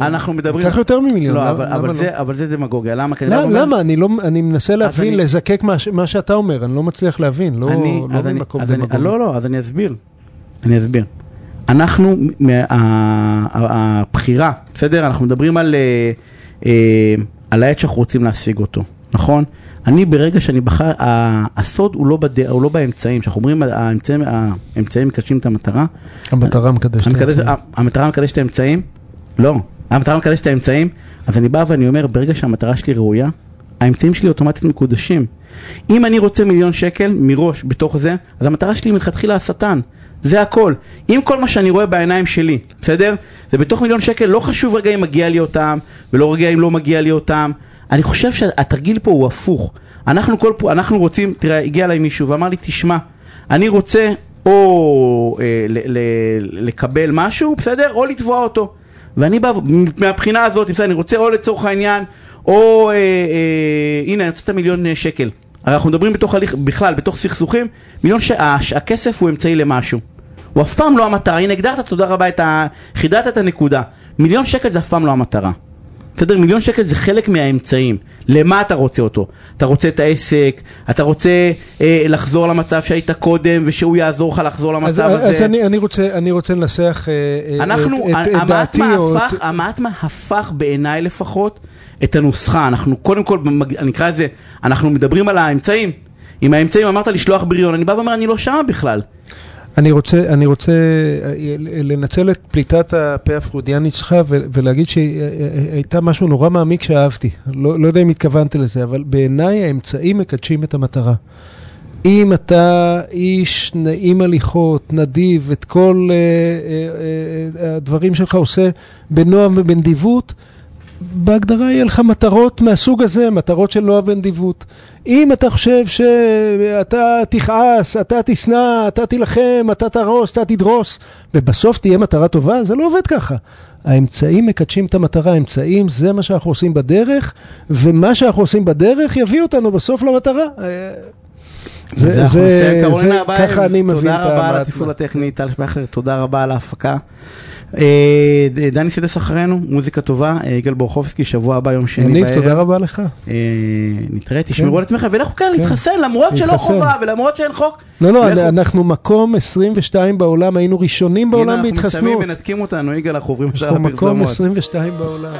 אנחנו מדברים... קח יותר ממיליון. לא, אבל, לא? זה, אבל זה דמגוגיה, למה? לא, למה? אני לא, מנסה להבין, לזקק מה, שאתה אומר, אני לא מצליח להבין, לא, אני, לא אז אני, ממקום אז אני, דמגוגי. לא, לא, אז אני אסביר. אני אסביר. אנחנו, הבחירה, בסדר? אנחנו מדברים על, אה, אה, על העת שאנחנו רוצים להשיג אותו, נכון? אני ברגע שאני בחר, הסוד הוא לא, בד... הוא לא באמצעים, כשאנחנו אומרים האמצעים, האמצעים מקדשים את המטרה, המטרה מקדשת. המקדש, האמצעים. המטרה מקדשת את האמצעים? לא. המטרה מקדשת את האמצעים? אז אני בא ואני אומר, ברגע שהמטרה שלי ראויה, האמצעים שלי אוטומטית מקודשים. אם אני רוצה מיליון שקל מראש בתוך זה, אז המטרה שלי מלכתחילה השטן. זה הכל. אם כל מה שאני רואה בעיניים שלי, בסדר? זה בתוך מיליון שקל, לא חשוב רגע אם מגיע לי אותם, ולא רגע אם לא מגיע לי אותם. אני חושב שהתרגיל פה הוא הפוך. אנחנו כל פה, אנחנו רוצים, תראה, הגיע אליי מישהו ואמר לי, תשמע, אני רוצה או אה, ל- ל- לקבל משהו, בסדר? או לתבוע אותו. ואני בא, מהבחינה הזאת, בסדר, אני רוצה או לצורך העניין, או, אה, אה, הנה, אני רוצה את המיליון אה, שקל. הרי אנחנו מדברים בתוך הליך, בכלל, בתוך סכסוכים, מיליון ש... הש- הכסף הוא אמצעי למשהו. הוא אף פעם לא המטרה, הנה הגדרת, תודה רבה, את ה... חידדת את הנקודה. מיליון שקל זה אף פעם לא המטרה. בסדר? מיליון שקל זה חלק מהאמצעים. למה אתה רוצה אותו? אתה רוצה את העסק, אתה רוצה אה, לחזור למצב שהיית קודם, ושהוא יעזור לך לחזור אז, למצב אז הזה. אני, אני, רוצה, אני רוצה לנסח אה, אה, אנחנו, את, את, את דעתי. הפך, את, המעטמה הפך בעיניי לפחות את הנוסחה. אנחנו קודם כל, אני אקרא לזה, אנחנו מדברים על האמצעים. עם האמצעים אמרת לשלוח בריון, אני בא ואומר, אני לא שם בכלל. אני רוצה, אני רוצה אה, לנצל את פליטת הפה הפרודיאנית שלך ולהגיד שהייתה משהו נורא מעמיק שאהבתי. לא, לא יודע אם התכוונת לזה, אבל בעיניי האמצעים מקדשים את המטרה. אם אתה איש נעים הליכות, נדיב, את כל uh, uh, uh, הדברים שלך עושה בנועם ובנדיבות, בהגדרה יהיה לך מטרות מהסוג הזה, מטרות של נועם ונדיבות. אם אתה חושב שאתה תכעס, אתה תשנא, אתה תילחם, אתה תהרוס, אתה תדרוס, ובסוף תהיה מטרה טובה, זה לא עובד ככה. האמצעים מקדשים את המטרה, האמצעים זה מה שאנחנו עושים בדרך, ומה שאנחנו עושים בדרך יביא אותנו בסוף למטרה. זה, זה, זה, זה ככה אני מבין את המעט. תודה רבה על התפעול הטכני, טל שפייכלר, תודה רבה על ההפקה. אה, דני סידס אחרינו, מוזיקה טובה, אה, יגאל בורחובסקי, שבוע הבא, יום שני בערב. יניב, תודה רבה לך. אה, נתראה, תשמרו כן. על עצמכם, ולכו כאן להתחסן, למרות שלא חובה ולמרות שאין חוק. לא, לא, אנחנו מקום 22 בעולם, היינו ראשונים בעולם בהתחסנות. הנה, אנחנו מסיימים, מנתקים אותנו, יגאל, אנחנו עוברים עכשיו לפרסומות. מקום 22 בעולם.